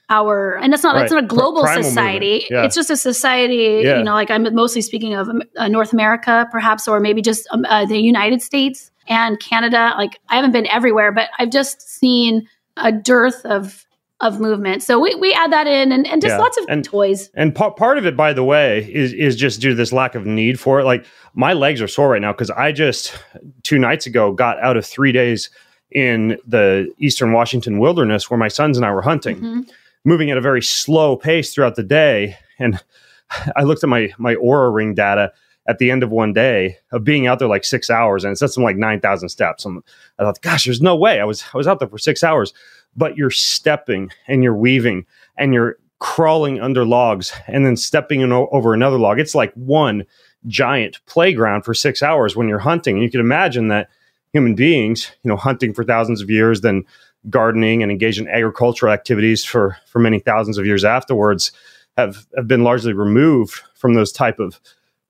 our and it's not it's not a global primal society. Yeah. it's just a society Yeah. you know like i'm mostly speaking of um, uh, north america perhaps or maybe just um, uh, the united states and canada like i haven't been everywhere but i've just seen a dearth of of movement so we, we add that in and, and just Yeah. lots of And- toys And part part of it, by the way, is is just due to this lack of need for it. Like my legs are sore right now because I just two nights ago got out of three days in the eastern Washington wilderness where my sons and I were hunting, Mhm. moving at a very slow pace throughout the day. And <sighs> I looked at my my Oura Ring data at the end of one day of being out there like six hours, and it said something like nine thousand steps. I'm, I thought, gosh, there's no way I was I was out there for six hours. But you're stepping and you're weaving and you're crawling under logs and then stepping in o- over another log. It's like one giant playground for six hours when you're hunting. And you can imagine that human beings, you know, hunting for thousands of years, then gardening and engaged in agricultural activities for for many thousands of years afterwards, have have been largely removed from those type of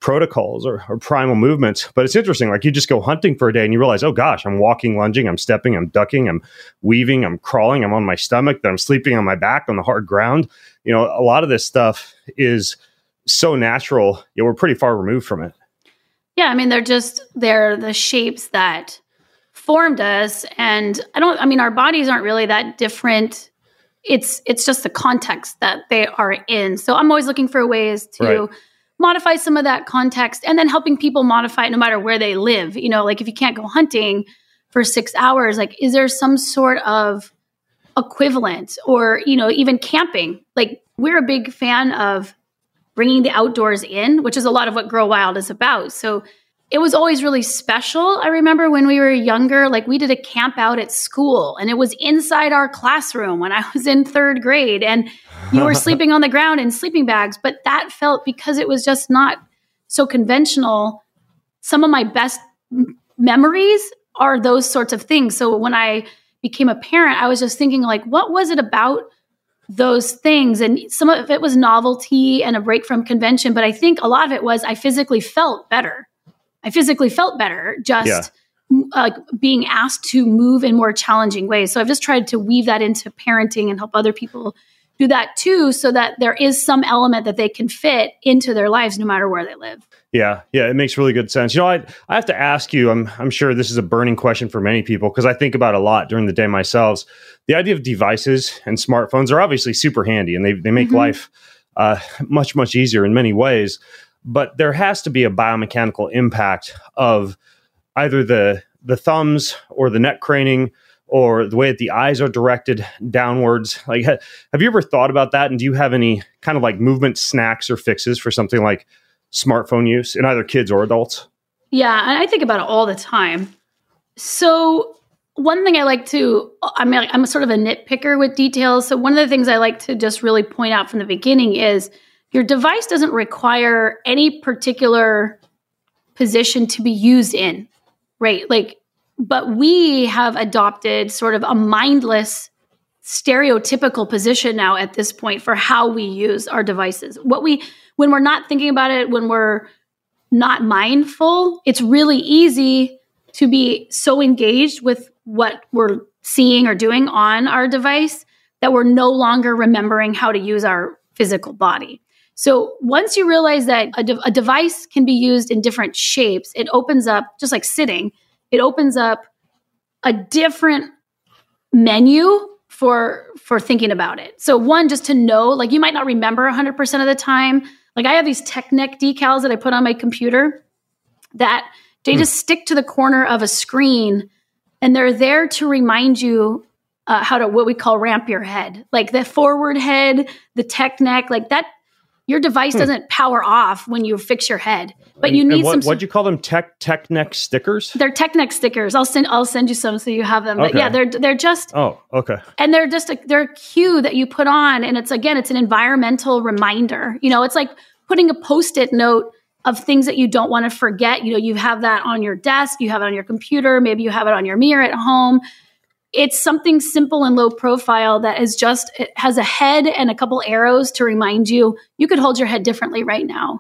protocols or, or primal movements. But it's interesting, like you just go hunting for a day and you realize, oh gosh, I'm walking, lunging, I'm stepping, I'm ducking, I'm weaving, I'm crawling, I'm on my stomach, then I'm sleeping on my back on the hard ground. You know, a lot of this stuff is so natural. Yeah, we're pretty far removed from it. Yeah, I mean they're just they're the shapes that formed us and I don't I mean our bodies aren't really that different. It's it's just the context that they are in. So I'm always looking for ways to Right. Modify some of that context and then helping people modify it no matter where they live. You know, like if you can't go hunting for 6 hours, like is there some sort of equivalent or, you know, even camping? Like we're a big fan of bringing the outdoors in, which is a lot of what Grow Wild is about. So it was always really special. I remember when we were younger, like we did a camp out at school and it was inside our classroom when I <laughs> was in third grade and you were <laughs> sleeping on the ground in sleeping bags. But that felt because it was just not so conventional. Some of my best m- memories are those sorts of things. So when I became a parent, I was just thinking, like, what was it about those things. And some of it was novelty and a break from convention, but I think a lot of it was I physically felt better. I physically felt better just Yeah. uh, being asked to move in more challenging ways. So I've just tried to weave that into parenting and help other people do that too, so that there is some element that they can fit into their lives no matter where they live. Yeah, yeah, it makes really good sense. You know, I I have to ask you. I'm I'm sure this is a burning question for many people because I think about a lot during the day myself. The idea of devices and smartphones are obviously super handy, and they they make Mhm. life uh, much much easier in many ways. But there has to be a biomechanical impact of either the the thumbs or the neck craning or the way that the eyes are directed downwards. Like, ha- have you ever thought about that? And do you have any kind of like movement snacks or fixes for something like smartphone use in either kids or adults? Yeah, I think about it all the time. So one thing I like to, I mean, I'm sort of a nitpicker with details. So one of the things I like to just really point out from the beginning is your device doesn't require any particular position to be used in, right? Like, but we have adopted sort of a mindless stereotypical position now at this point for how we use our devices. What we, when we're not thinking about it, when we're not mindful, it's really easy to be so engaged with what we're seeing or doing on our device that we're no longer remembering how to use our physical body. So once you realize that a, de- a device can be used in different shapes, it opens up, just like sitting, it opens up a different menu for for thinking about it. So one just to know, like you might not remember 100% of the time. Like I have these Technic decals that I put on my computer that they just stick to the corner of a screen and they're there to remind you uh, how to what we call ramp your head. Like the forward head, the tech neck, like that your device hmm. doesn't power off when you fix your head. But you And- and need what, some What'd you call them? Tech tech neck stickers? they're Technic stickers. I'll send I'll send you some so you have them. But yeah, they're they're just Oh, okay. and they're just a, they're a cue that you put on and it's again it's an environmental reminder you know it's like putting a post-it note of things that you don't want to forget you know you have that on your desk you have it on your computer maybe you have it on your mirror at home it's something simple and low profile that is just it has a head and a couple arrows to remind you you could hold your head differently right now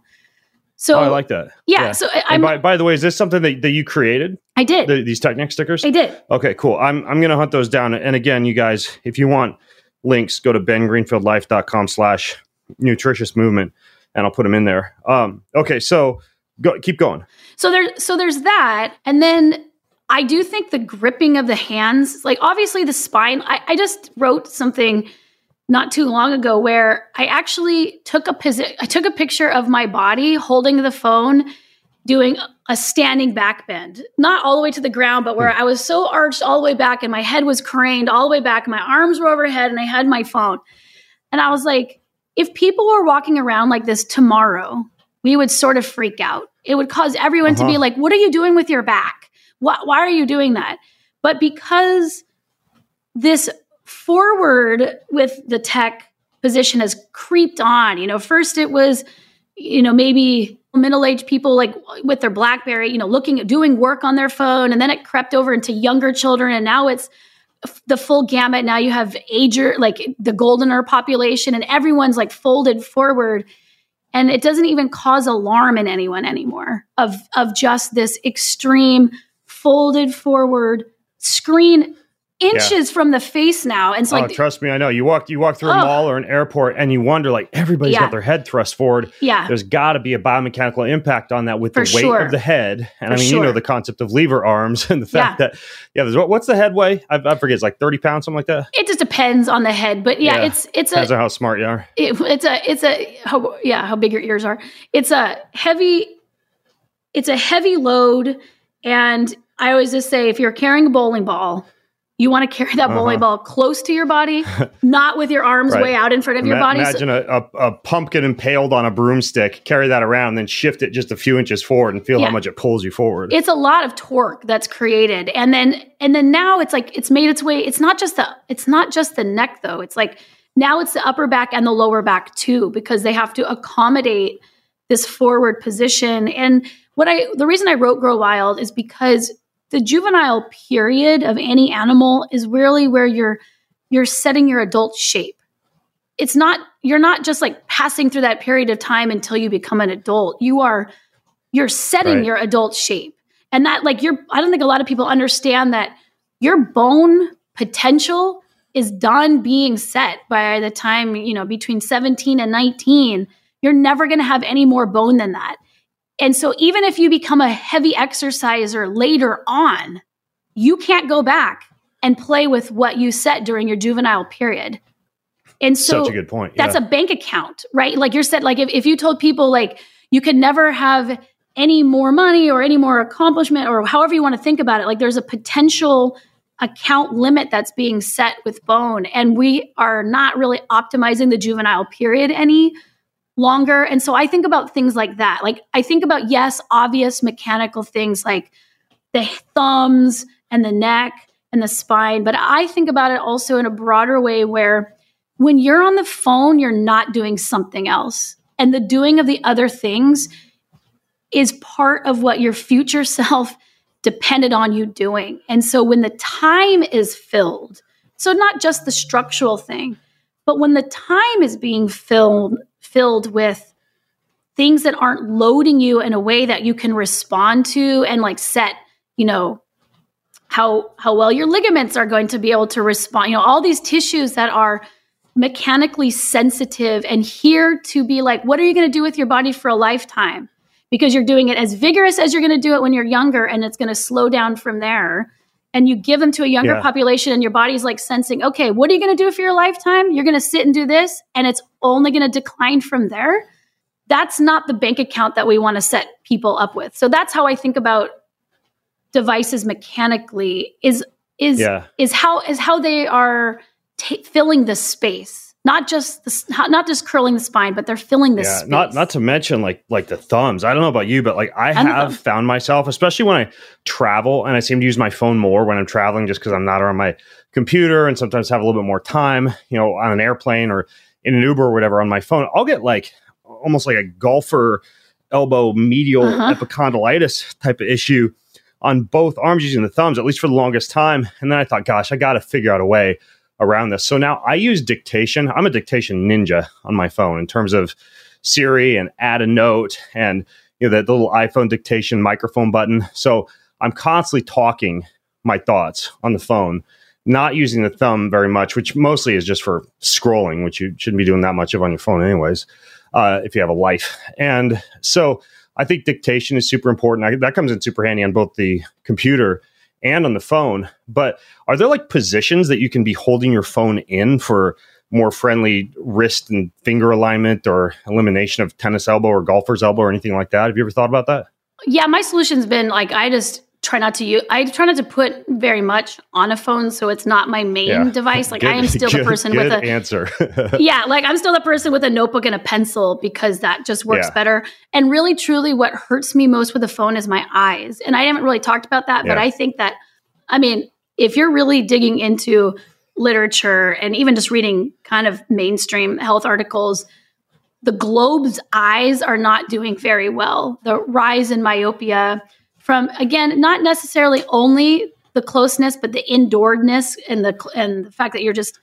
so oh, I like that. yeah, so I- by, by the way, is this something that, that you created? i did The, these Technic stickers? i did Okay, cool. I'm I'm gonna hunt those down. And again, you guys, if you want links, go to bengreenfieldlife.com slash nutritious movement and I'll put them in there. Um, okay, so go keep going. So there's so there's that, and then I do think the gripping of the hands, like obviously the spine. I, I just wrote something not too long ago where I actually took a posi- I took a picture of my body holding the phone, doing a standing back bend, not all the way to the ground, but where I was so arched all the way back, and my head was craned all the way back, my arms were overhead, and I had my phone, and I was like, if people were walking around like this tomorrow, we would sort of freak out. It would cause everyone to be Uh-huh. like, what are you doing with your back? Why, why are you doing that? But because this forward with the tech position has creeped on, you know, first it was, you know, maybe middle-aged people like with their blackberry you know looking at doing work on their phone and then it crept over into younger children and now it's the full gamut now you have ager like the goldener population and everyone's like folded forward and it doesn't even cause alarm in anyone anymore of of just this extreme folded forward screen inches from the face now and it's oh, like trust me, I know. You walk you walk through a Oh. mall or an airport and you wonder like everybody's Yeah. got their head thrust forward. yeah There's got to be a biomechanical impact on that with For the weight sure. of the head. And For I mean, you know the concept of lever arms <laughs> and the fact Yeah. that yeah, there's, what- what's the head weigh? I, I forget. It's like 30 pounds, something like that. it just depends on the head but yeah, Yeah. it's it's a Depends on how smart you are. it, it's a it's a how yeah how big your ears are it's a heavy it's a heavy load and i always just say if you're carrying a bowling ball you want to carry that bowling Uh-huh. ball close to your body <laughs> not with your arms Right. way out in front of your Ima- body So- Imagine a, a, a pumpkin impaled on a broomstick, carry that around, then shift it just a few inches forward and feel Yeah. how much it pulls you forward. it's a lot of torque that's created and then and then now it's like it's made its way it's not just the it's not just the neck though it's like now it's the upper back and the lower back too because they have to accommodate this forward position and what i the reason i wrote grow wild is because the juvenile period of any animal is really where you're you're setting your adult shape it's not you're not just like passing through that period of time until you become an adult. You are you're setting Right. your adult shape. And that like you're I don't think a lot of people understand that your bone potential is done being set by the time, you know, between 17 and 19. You're never going to have any more bone than that. And so even if you become a heavy exerciser later on, you can't go back and play with what you set during your juvenile period. And so Such a good point. that's a bank account, right? Like you're said, like if, if you told people like you could never have any more money or any more accomplishment or however you want to think about it, like there's a potential account limit that's being set with bone. And we are not really optimizing the juvenile period any longer. And so I think about things like that. Like I think about, yes, obvious mechanical things like the thumbs and the neck and the spine, but I think about it also in a broader way where when you're on the phone, you're not doing something else. And the doing of the other things is part of what your future <laughs> self depended on you doing. And so when the time is filled, so not just the structural thing, but when the time is being filled filled with things that aren't loading you in a way that you can respond to and like set, you know, how how well your ligaments are going to be able to respond, you know, all these tissues that are mechanically sensitive and here to be like what are you going to do with your body for a lifetime? Because you're doing it as vigorous as you're going to do it when you're younger and it's going to slow down from there and you give them to a younger Yeah. population and your body's like sensing okay what are you going to do for your lifetime you're going to sit and do this and it's only going to decline from there that's not the bank account that we want to set people up with so that's how i think about devices mechanically is is Yeah. is how is how they are ta filling the space not just the not just curling the spine but they're filling the yeah, space not not to mention like like the thumbs. I don't know about you, but like I And have found myself, especially when I travel, and I seem to use my phone more when I'm traveling, just because I'm not on my computer, and sometimes have a little bit more time, you know, on an airplane or in an Uber or whatever on my phone. I'll get like almost like a golfer elbow medial Uh-huh. epicondylitis type of issue on both arms using the thumbs, at least for the longest time. And then I thought, gosh, I got to figure out a way around this. So now I use dictation. I'm a dictation ninja on my phone in terms of Siri and add a note and you know that little iPhone dictation microphone button. So I'm constantly talking my thoughts on the phone, not using the thumb very much, which mostly is just for scrolling, which you shouldn't be doing that much of on your phone anyways, uh, if you have a life. And so I think dictation is super important. I, that comes in super handy on both the computer and on the phone. But are there like positions that you can be holding your phone in for more friendly wrist and finger alignment or elimination of tennis elbow or golfer's elbow or anything like that? Have you ever thought about that? Yeah, my solution's been like I just try not to use. I try not to put very much on a phone, so it's not my main Yeah. <laughs> device. Like I am still the person good with a answer. <laughs> yeah, like I'm still the person with a notebook and a pencil because that just works Yeah. better. And really, truly, what hurts me most with a phone is my eyes. And I haven't really talked about that, but I think that, I mean, if you're really digging into literature and even just reading kind of mainstream health articles, the globe's eyes are not doing very well. The rise in myopia from again, not necessarily only the closeness, but the indooredness and the and the fact that you're just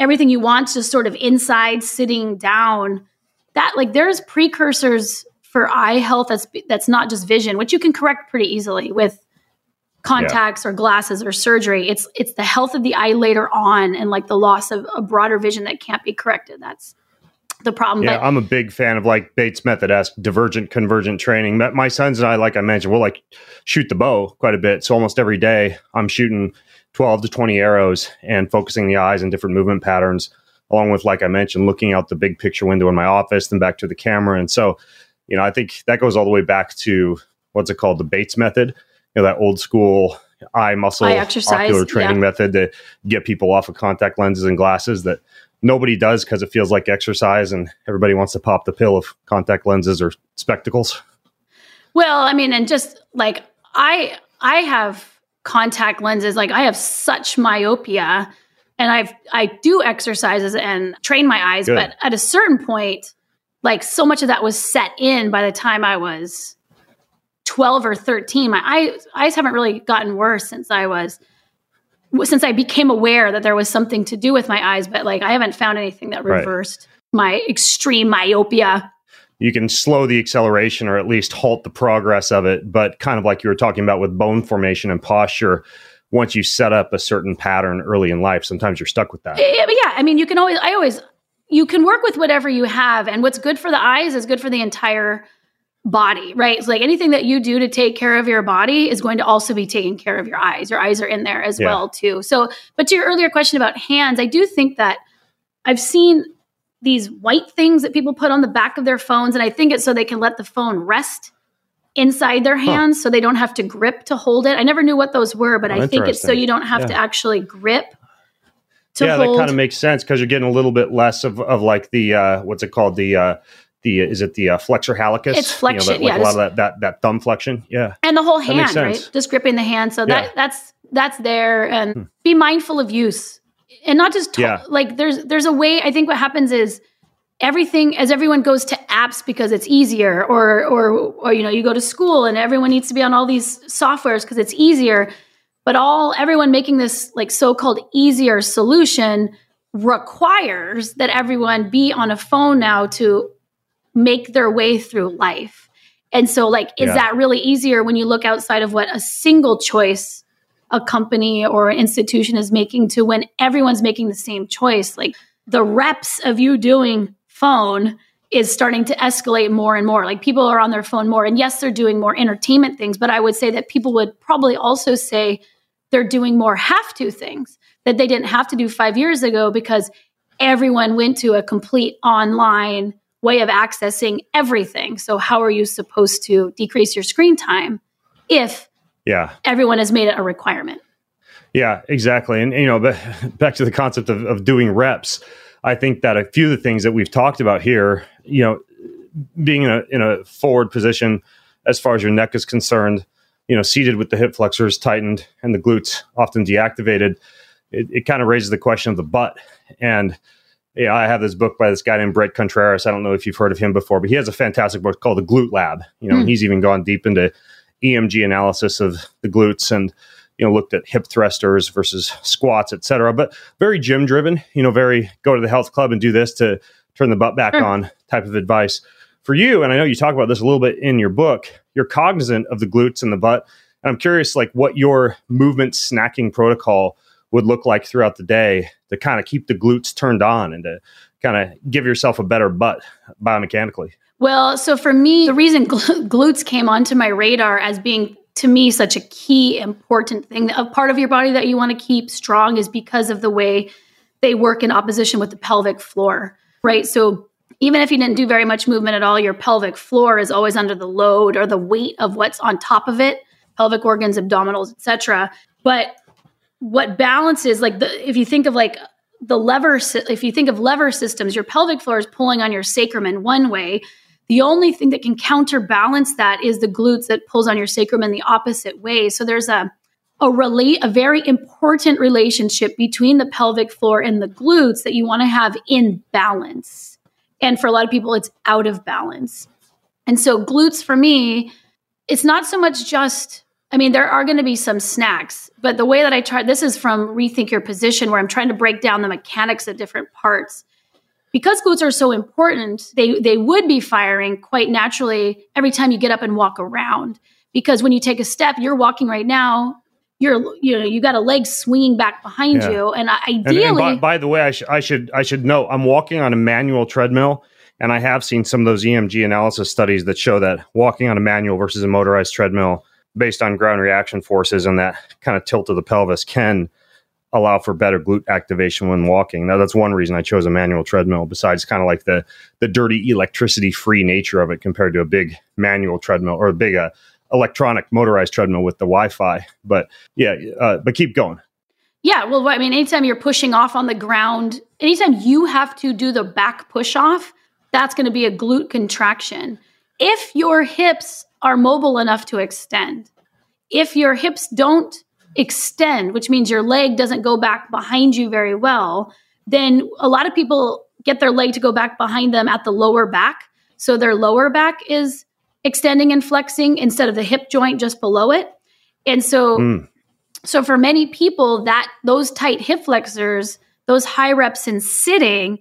everything you want just sort of inside sitting down. That like there's precursors for eye health that's that's not just vision, which you can correct pretty easily with contacts or glasses or surgery. It's it's the health of the eye later on and like the loss of a broader vision that can't be corrected. That's the problem. Yeah, but I'm a big fan of like Bates method esque divergent convergent training. My- My sons and I, like I mentioned, we'll like shoot the bow quite a bit. So almost every day I'm shooting 12 to 20 arrows and focusing the eyes and different movement patterns, along with, like I mentioned, looking out the big picture window in my office, then back to the camera. And so, you know, I think that goes all the way back to what's it called? The Bates method, you know, that old school eye muscle Eye exercise, ocular training yeah. method to get people off of contact lenses and glasses that nobody does because it feels like exercise and everybody wants to pop the pill of contact lenses or spectacles. Well, I mean, and just like I I have contact lenses, like I have such myopia and I've I do exercises and train my eyes, Good. but at a certain point, like so much of that was set in by the time I was 12 or 13. My eyes eyes haven't really gotten worse since I was since I became aware that there was something to do with my eyes, but like I haven't found anything that Right. reversed my extreme myopia. you can slow the acceleration or at least halt the progress of it. But kind of like you were talking about with bone formation and posture, once you set up a certain pattern early in life, sometimes you're stuck with that. Yeah, but yeah, I mean, you can always, I always, you can work with whatever you have, and what's good for the eyes is good for the entire body, right? It's like anything that you do to take care of your body is going to also be taking care of your eyes. Your eyes are in there as Yeah. well too. So, but to your earlier question about hands, I do think that I've seen these white things that people put on the back of their phones, and I think it's so they can let the phone rest inside their hands so they don't have to grip to hold it. I never knew what those were, but Oh, I think it's so you don't have to actually grip to yeah, hold. that kind of makes sense because you're getting a little bit less of, of like the uh, what's it called the uh, the is it the uh, flexor hallucis? It's flexion, You know, that, like yeah, a lot of that, that that thumb flexion. Yeah, and the whole hand, right? Just gripping the hand. So that Yeah. Hmm. that's that's there, and be mindful of use, and not just Yeah. like there's there's a way. I think what happens is everything as everyone goes to apps because it's easier, or or or you know you go to school and everyone needs to be on all these softwares because it's easier. But all everyone making this like so-called easier solution requires that everyone be on a phone now to make their way through life. And so, like, is Yeah. that really easier when you look outside of what a single choice a company or an institution is making to when everyone's making the same choice? Like, the reps of you doing phone is starting to escalate more and more. Like, people are on their phone more. And yes, they're doing more entertainment things, but I would say that people would probably also say they're doing more have to things that they didn't have to do five years ago because everyone went to a complete online way of accessing everything. So, how are you supposed to decrease your screen time if yeah, everyone has made it a requirement? yeah, exactly. And you know, but <laughs> back to the concept of, of doing reps. I think that a few of the things that we've talked about here, you know, being in a in a forward position as far as your neck is concerned, you know, seated with the hip flexors tightened and the glutes often deactivated, it, it kind of raises the question of the butt. And yeah, I have this book by this guy named Bret Contreras. I don't know if you've heard of him before, but he has a fantastic book called The Glute Lab. You know, Hmm. and he's even gone deep into EMG analysis of the glutes and you know looked at hip thrusters versus squats, et cetera. But very gym driven. You know, very go to the health club and do this to turn the butt back Sure. on type of advice for you. And I know you talk about this a little bit in your book. You're cognizant of the glutes and the butt. And I'm curious, like what your movement snacking protocol would look like throughout the day to kind of keep the glutes turned on and to kind of give yourself a better butt biomechanically. Well, so for me, the reason gl- glutes came onto my radar as being to me such a key important thing a part of your body that you want to keep strong is because of the way they work in opposition with the pelvic floor, right? So even if you didn't do very much movement at all, your pelvic floor is always under the load or the weight of what's on top of it, pelvic organs, abdominals, etc. But what balances like the if you think of like the lever if you think of lever systems your pelvic floor is pulling on your sacrum in one way. The only thing that can counterbalance that is the glutes that pulls on your sacrum in the opposite way. So there's a a relate a very important relationship between the pelvic floor and the glutes that you want to have in balance. And for a lot of people it's out of balance. And so glutes for me it's not so much just I mean, there are going to be some snacks, but the way that I try this is from Rethink Your Position, where I'm trying to break down the mechanics of different parts. Because glutes are so important, they they would be firing quite naturally every time you get up and walk around. Because when you take a step, you're walking right now. You're you know you got a leg swinging back behind Yeah. you, and I- And, ideally, and by, by the way, I, sh- I should I should note I'm walking on a manual treadmill, and I have seen some of those EMG analysis studies that show that walking on a manual versus a motorized treadmill, based on ground reaction forces and that kind of tilt of the pelvis, can allow for better glute activation when walking. Now that's one reason I chose a manual treadmill. Besides, kind of like the the dirty electricity free nature of it compared to a big manual treadmill or a big uh, electronic motorized treadmill with the Wi-Fi. But yeah, uh, but keep going. Yeah, well, I mean, anytime you're pushing off on the ground, anytime you have to do the back push off, that's going to be a glute contraction. If your hips are mobile enough to extend, if your hips don't extend, which means your leg doesn't go back behind you very well, then a lot of people get their leg to go back behind them at the lower back. So their lower back is extending and flexing instead of the hip joint just below it. And so Mm. So for many people, that those tight hip flexors, those high reps in sitting,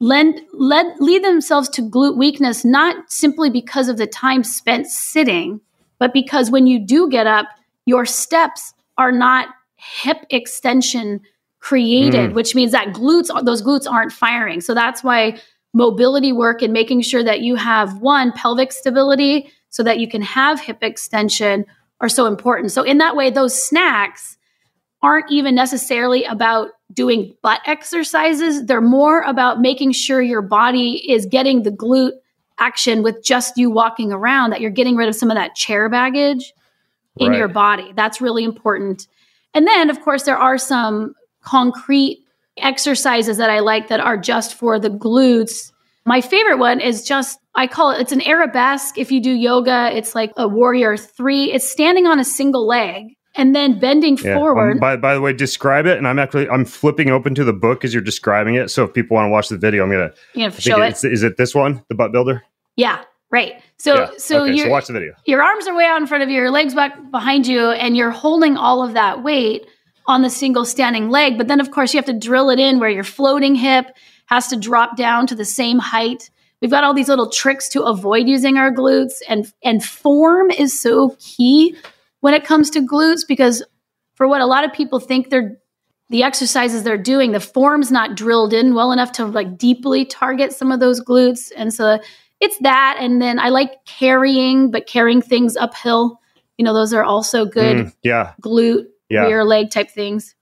lend, led, lead themselves to glute weakness, not simply because of the time spent sitting, but because when you do get up, your steps are not hip extension created, mm. which means that glutes, those glutes aren't firing. So that's why mobility work and making sure that you have one pelvic stability so that you can have hip extension are so important. So in that way, those snacks aren't even necessarily about doing butt exercises. They're more about making sure your body is getting the glute action with just you walking around, that you're getting rid of some of that chair baggage in right. your body. That's really important. And then, of course, there are some concrete exercises that I like that are just for the glutes. My favorite one is just, I call it, it's an arabesque. If you do yoga, it's like a warrior three. It's standing on a single leg and then bending yeah. forward. Um, by, by the way, describe it. And I'm actually, I'm flipping open to the book as you're describing it. So if people want to watch the video, I'm to you know, show it. Is it this one, the butt builder? Yeah. Right. So, yeah. so, okay, so watch the video. Your arms are way out in front of you, your legs back behind you, and you're holding all of that weight on the single standing leg. But then, of course, you have to drill it in where your floating hip has to drop down to the same height. We've got all these little tricks to avoid using our glutes, and and form is so key when it comes to glutes because for what a lot of people think they're the exercises they're doing, the form's not drilled in well enough to like deeply target some of those glutes, and so it's that. And then I like carrying, but carrying things uphill. You know, those are also good. Mm, yeah, glute yeah. rear leg type things.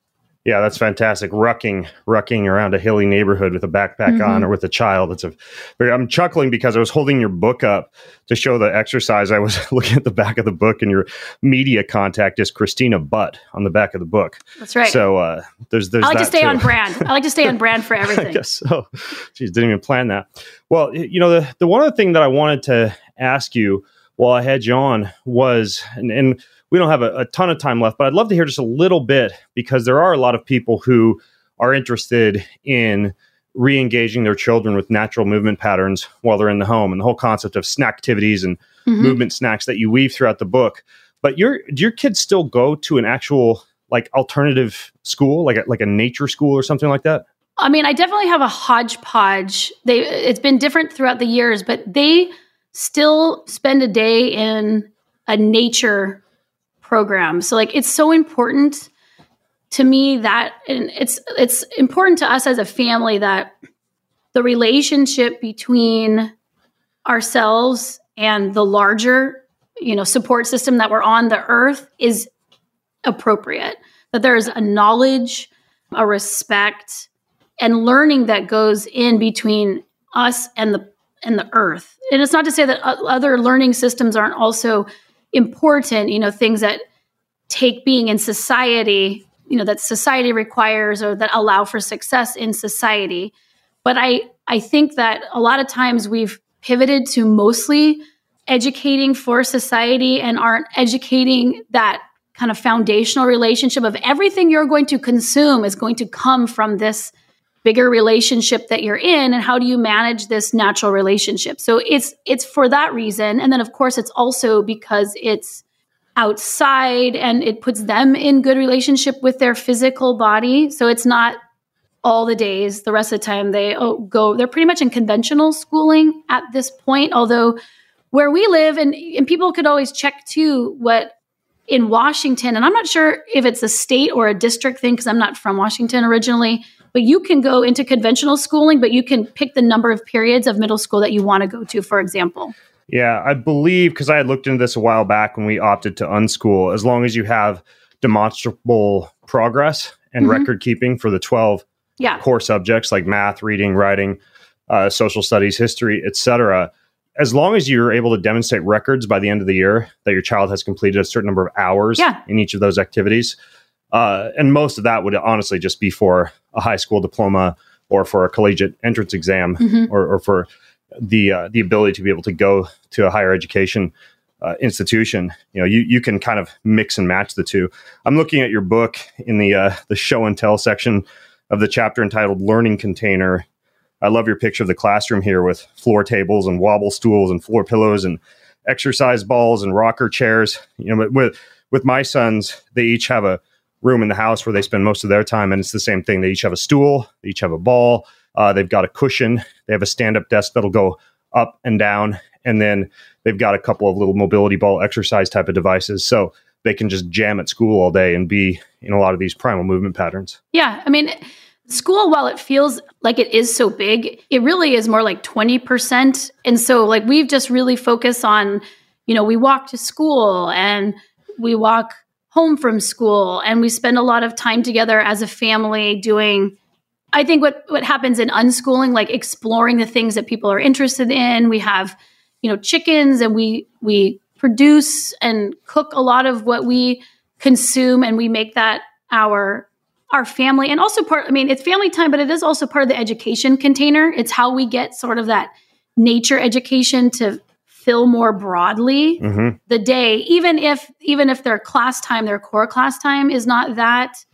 Yeah, that's fantastic. Rucking, rucking around a hilly neighborhood with a backpack mm-hmm. on or with a child. It's a. I'm chuckling because I was holding your book up to show the exercise. I was <laughs> looking at the back of the book, and your media contact is Christina Butt on the back of the book. That's right. So uh, there's there's. I like to stay too. on brand. I like to stay on <laughs> brand for everything. I guess so. Geez, didn't even plan that. Well, you know the the one other thing that I wanted to ask you while I had you on was and. and we don't have a, a ton of time left, but I'd love to hear just a little bit because there are a lot of people who are interested in re-engaging their children with natural movement patterns while they're in the home and the whole concept of snack activities and mm-hmm. movement snacks that you weave throughout the book. But your do your kids still go to an actual like alternative school like a, like a nature school or something like that? I mean i definitely have a hodgepodge. They it's been different throughout the years but they still spend a day in a nature program. So like it's so important to me that and it's it's important to us as a family that the relationship between ourselves and the larger, you know, support system that we're on the earth is appropriate. That there's a knowledge, a respect, and learning that goes in between us and the and the earth. And it's not to say that other learning systems aren't also important, you know, things that take being in society, you know, that society requires or that allow for success in society. But I I think that a lot of times we've pivoted to mostly educating for society and aren't educating that kind of foundational relationship of everything you're going to consume is going to come from this bigger relationship that you're in and how do you manage this natural relationship? So it's it's for that reason and then of course it's also because it's outside and it puts them in good relationship with their physical body. So it's not all the days the rest of the time they oh, go they're pretty much in conventional schooling at this point although where we live and, and people could always check too what in washington and i'm not sure if it's a state or a district thing because i'm not from washington originally but you can go into conventional schooling, but you can pick the number of periods of middle school that you want to go to, for example. Yeah, I believe because I had looked into this a while back when we opted to unschool, as long as you have demonstrable progress and mm-hmm. record keeping for the 12 yeah. core subjects like math, reading, writing, uh, social studies, history, etc. As long as you're able to demonstrate records by the end of the year that your child has completed a certain number of hours yeah. in each of those activities, uh, and most of that would honestly just be for a high school diploma or for a collegiate entrance exam mm-hmm. or, or, for the uh, the ability to be able to go to a higher education uh, institution. You know, you you can kind of mix and match the two. I'm looking at your book in the uh, the show and tell section of the chapter entitled "Learning Container." I love your picture of the classroom here with floor tables and wobble stools and floor pillows and exercise balls and rocker chairs. You know, with with my sons, they each have a room in the house where they spend most of their time. And it's the same thing. They each have a stool, they each have a ball, uh, they've got a cushion, they have a stand up desk that'll go up and down. And then they've got a couple of little mobility ball exercise type of devices. So they can just jam at school all day and be in a lot of these primal movement patterns. Yeah. I mean, school, while it feels like it is so big, it really is more like 20%. And so, like, we've just really focused on, you know, we walk to school and we walk home from school and we spend a lot of time together as a family doing I think what what happens in unschooling, like exploring the things that people are interested in. We have, you know, chickens, and we we produce and cook a lot of what we consume, and we make that our our family and also part. I mean, it's family time, but it is also part of the education container. It's how we get sort of that nature education to fill more broadly mm-hmm. the day, even if even if their class time, their core class time, is not that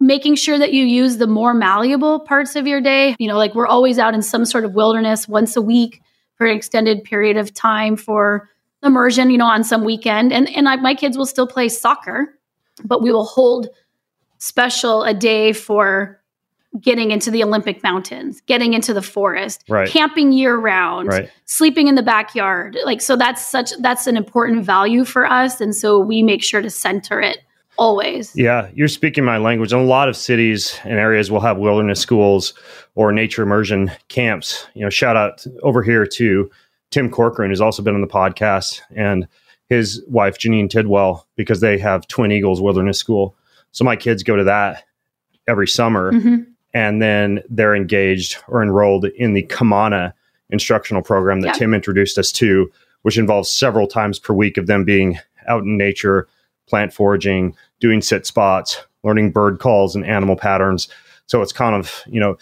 making sure that you use the more malleable parts of your day. You know, like we're always out in some sort of wilderness once a week for an extended period of time for immersion, you know, on some weekend. And and I, my kids will still play soccer, but we will hold special a day for getting into the Olympic mountains, getting into the forest, right. camping year round, right. sleeping in the backyard. Like so that's such that's an important value for us and so we make sure to center it always. Yeah, you're speaking my language. And a lot of cities and areas will have wilderness schools or nature immersion camps. You know, shout out over here to Tim Corcoran, who's also been on the podcast, and his wife Janine Tidwell, because they have Twin Eagles Wilderness School. So my kids go to that every summer, mm-hmm. And then they're engaged or enrolled in the Kamana instructional program that yeah. Tim introduced us to, which involves several times per week of them being out in nature, plant foraging, doing sit spots, learning bird calls and animal patterns. So it's kind of, you know,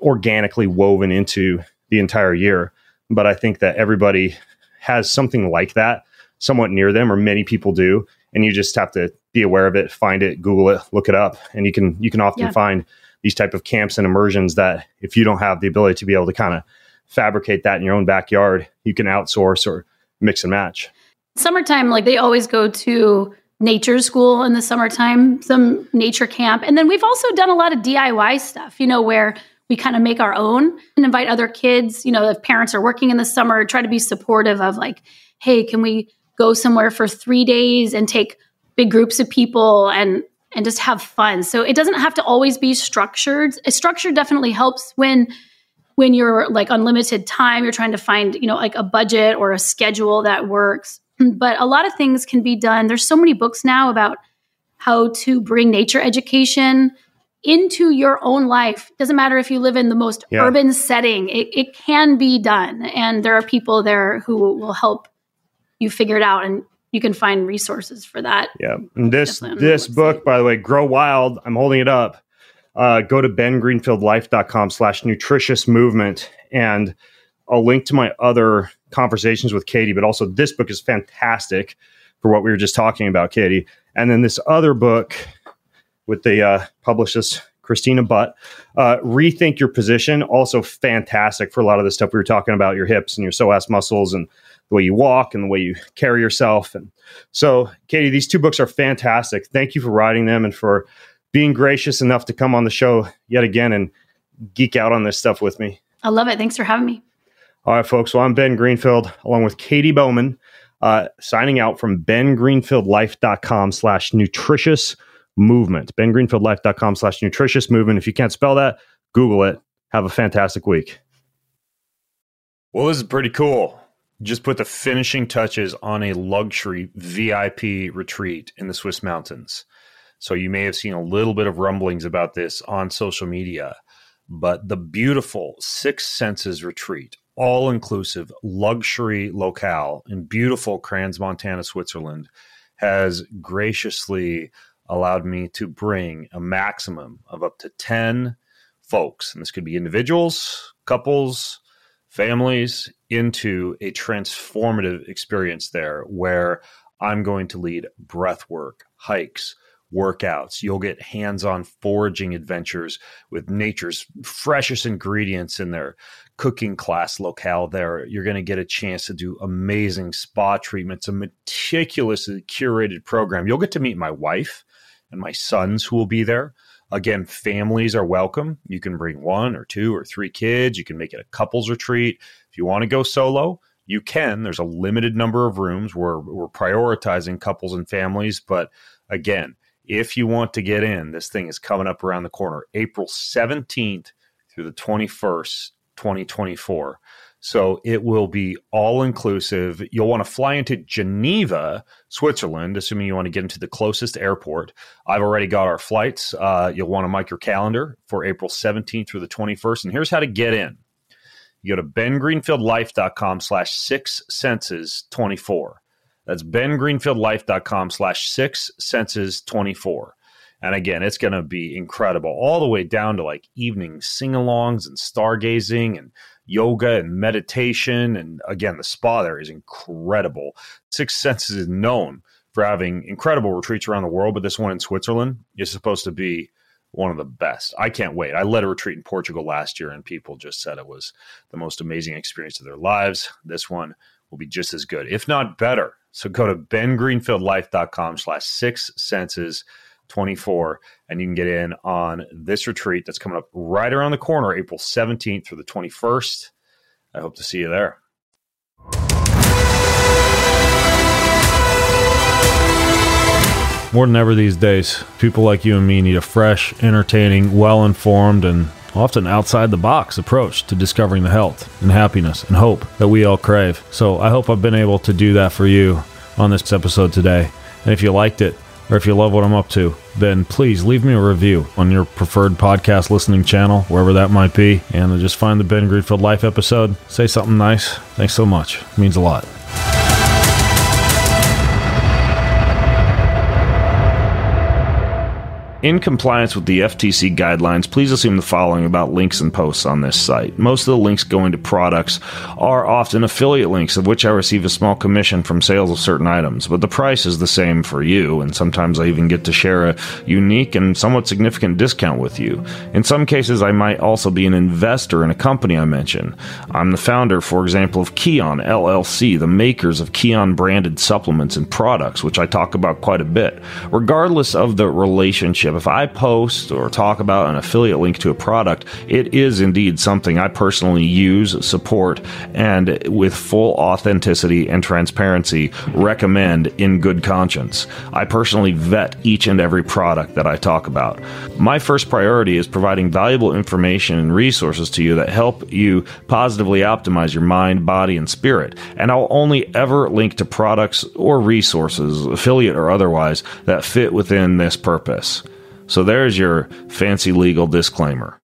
organically woven into the entire year. But I think that everybody has something like that somewhat near them, or many people do. And you just have to be aware of it, find it, Google it, look it up. And you can you can often yeah. find these type of camps and immersions that if you don't have the ability to be able to kind of fabricate that in your own backyard, you can outsource or mix and match. Summertime, like they always go to nature school in the summertime, some nature camp. And then we've also done a lot of DIY stuff, you know, where we kind of make our own and invite other kids, you know, if parents are working in the summer, try to be supportive of like, hey, can we go somewhere for 3 days and take big groups of people and and just have fun. So it doesn't have to always be structured. A structure definitely helps when when you're like unlimited time, you're trying to find, you know, like a budget or a schedule that works. <clears throat> But a lot of things can be done. There's so many books now about how to bring nature education into your own life. Doesn't matter if you live in the most yeah. urban setting, it, it can be done. And there are people there who will help you figure it out. And you can find resources for that. Yeah. And this this book, by the way, Grow Wild, I'm holding it up. Uh, go to bengreenfieldlife.com slash nutritious movement and I'll link to my other conversations with Katy, but also this book is fantastic for what we were just talking about, Katy. And then this other book with the uh, publicist Christina Butt, uh, Rethink Your Position, also fantastic for a lot of the stuff we were talking about, your hips and your psoas muscles and the way you walk and the way you carry yourself. And so, Katy, these two books are fantastic. Thank you for writing them and for being gracious enough to come on the show yet again and geek out on this stuff with me. I love it. Thanks for having me. All right, folks. Well, I'm Ben Greenfield along with Katy Bowman, uh, signing out from bengreenfieldlife.com slash nutritious movement. bengreenfieldlife.com slash nutritious movement. If you can't spell that, Google it. Have a fantastic week. Well, this is pretty cool. Just put the finishing touches on a luxury VIP retreat in the Swiss mountains. So you may have seen a little bit of rumblings about this on social media, but the beautiful Six Senses retreat all inclusive luxury locale in beautiful Crans, Montana, Switzerland, has graciously allowed me to bring a maximum of up to 10 folks, and this could be individuals, couples, families, into a transformative experience there where I'm going to lead breath work, hikes, workouts. You'll get hands on foraging adventures with nature's freshest ingredients in their cooking class locale there. You're going to get a chance to do amazing spa treatments, a meticulously curated program. You'll get to meet my wife and my sons who will be there. Again, families are welcome. You can bring one or two or three kids. You can make it a couples retreat. If you want to go solo, you can. There's a limited number of rooms. We're, we're prioritizing couples and families. But again, if you want to get in, this thing is coming up around the corner, April 17th through the 21st, 2024. So it will be all inclusive. You'll want to fly into Geneva, Switzerland, assuming you want to get into the closest airport. I've already got our flights. Uh, you'll want to mark your calendar for April 17th through the 21st. And here's how to get in. You go to bengreenfieldlife.com slash six senses 24. That's bengreenfieldlife.com slash six senses 24. And again, it's going to be incredible, all the way down to like evening sing alongs and stargazing and yoga and meditation. And again, the spa there is incredible. Six Senses is known for having incredible retreats around the world, but this one in Switzerland is supposed to be one of the best. I can't wait. I led a retreat in Portugal last year, and people just said it was the most amazing experience of their lives. This one will be just as good, if not better. So go to bengreenfieldlife.com slash six senses 24 and you can get in on this retreat that's coming up right around the corner april 17th through the 21st i hope to see you there More than ever these days, people like you and me need a fresh, entertaining, well informed, and often outside the box approach to discovering the health and happiness and hope that we all crave. So I hope I've been able to do that for you on this episode today. And if you liked it, or if you love what I'm up to, then please leave me a review on your preferred podcast listening channel, wherever that might be, and just find the Ben Greenfield Life episode. Say something nice. Thanks so much. It means a lot. In compliance with the FTC guidelines, please assume the following about links and posts on this site. Most of the links going to products are often affiliate links, of which I receive a small commission from sales of certain items, but the price is the same for you, and sometimes I even get to share a unique and somewhat significant discount with you. In some cases, I might also be an investor in a company I mention. I'm the founder, for example, of Kion LLC, the makers of Kion branded supplements and products, which I talk about quite a bit. Regardless of the relationship, if I post or talk about an affiliate link to a product, it is indeed something I personally use, support, and with full authenticity and transparency recommend in good conscience. I personally vet each and every product that I talk about. My first priority is providing valuable information and resources to you that help you positively optimize your mind, body, and spirit. And I'll only ever link to products or resources, affiliate or otherwise, that fit within this purpose. So there's your fancy legal disclaimer.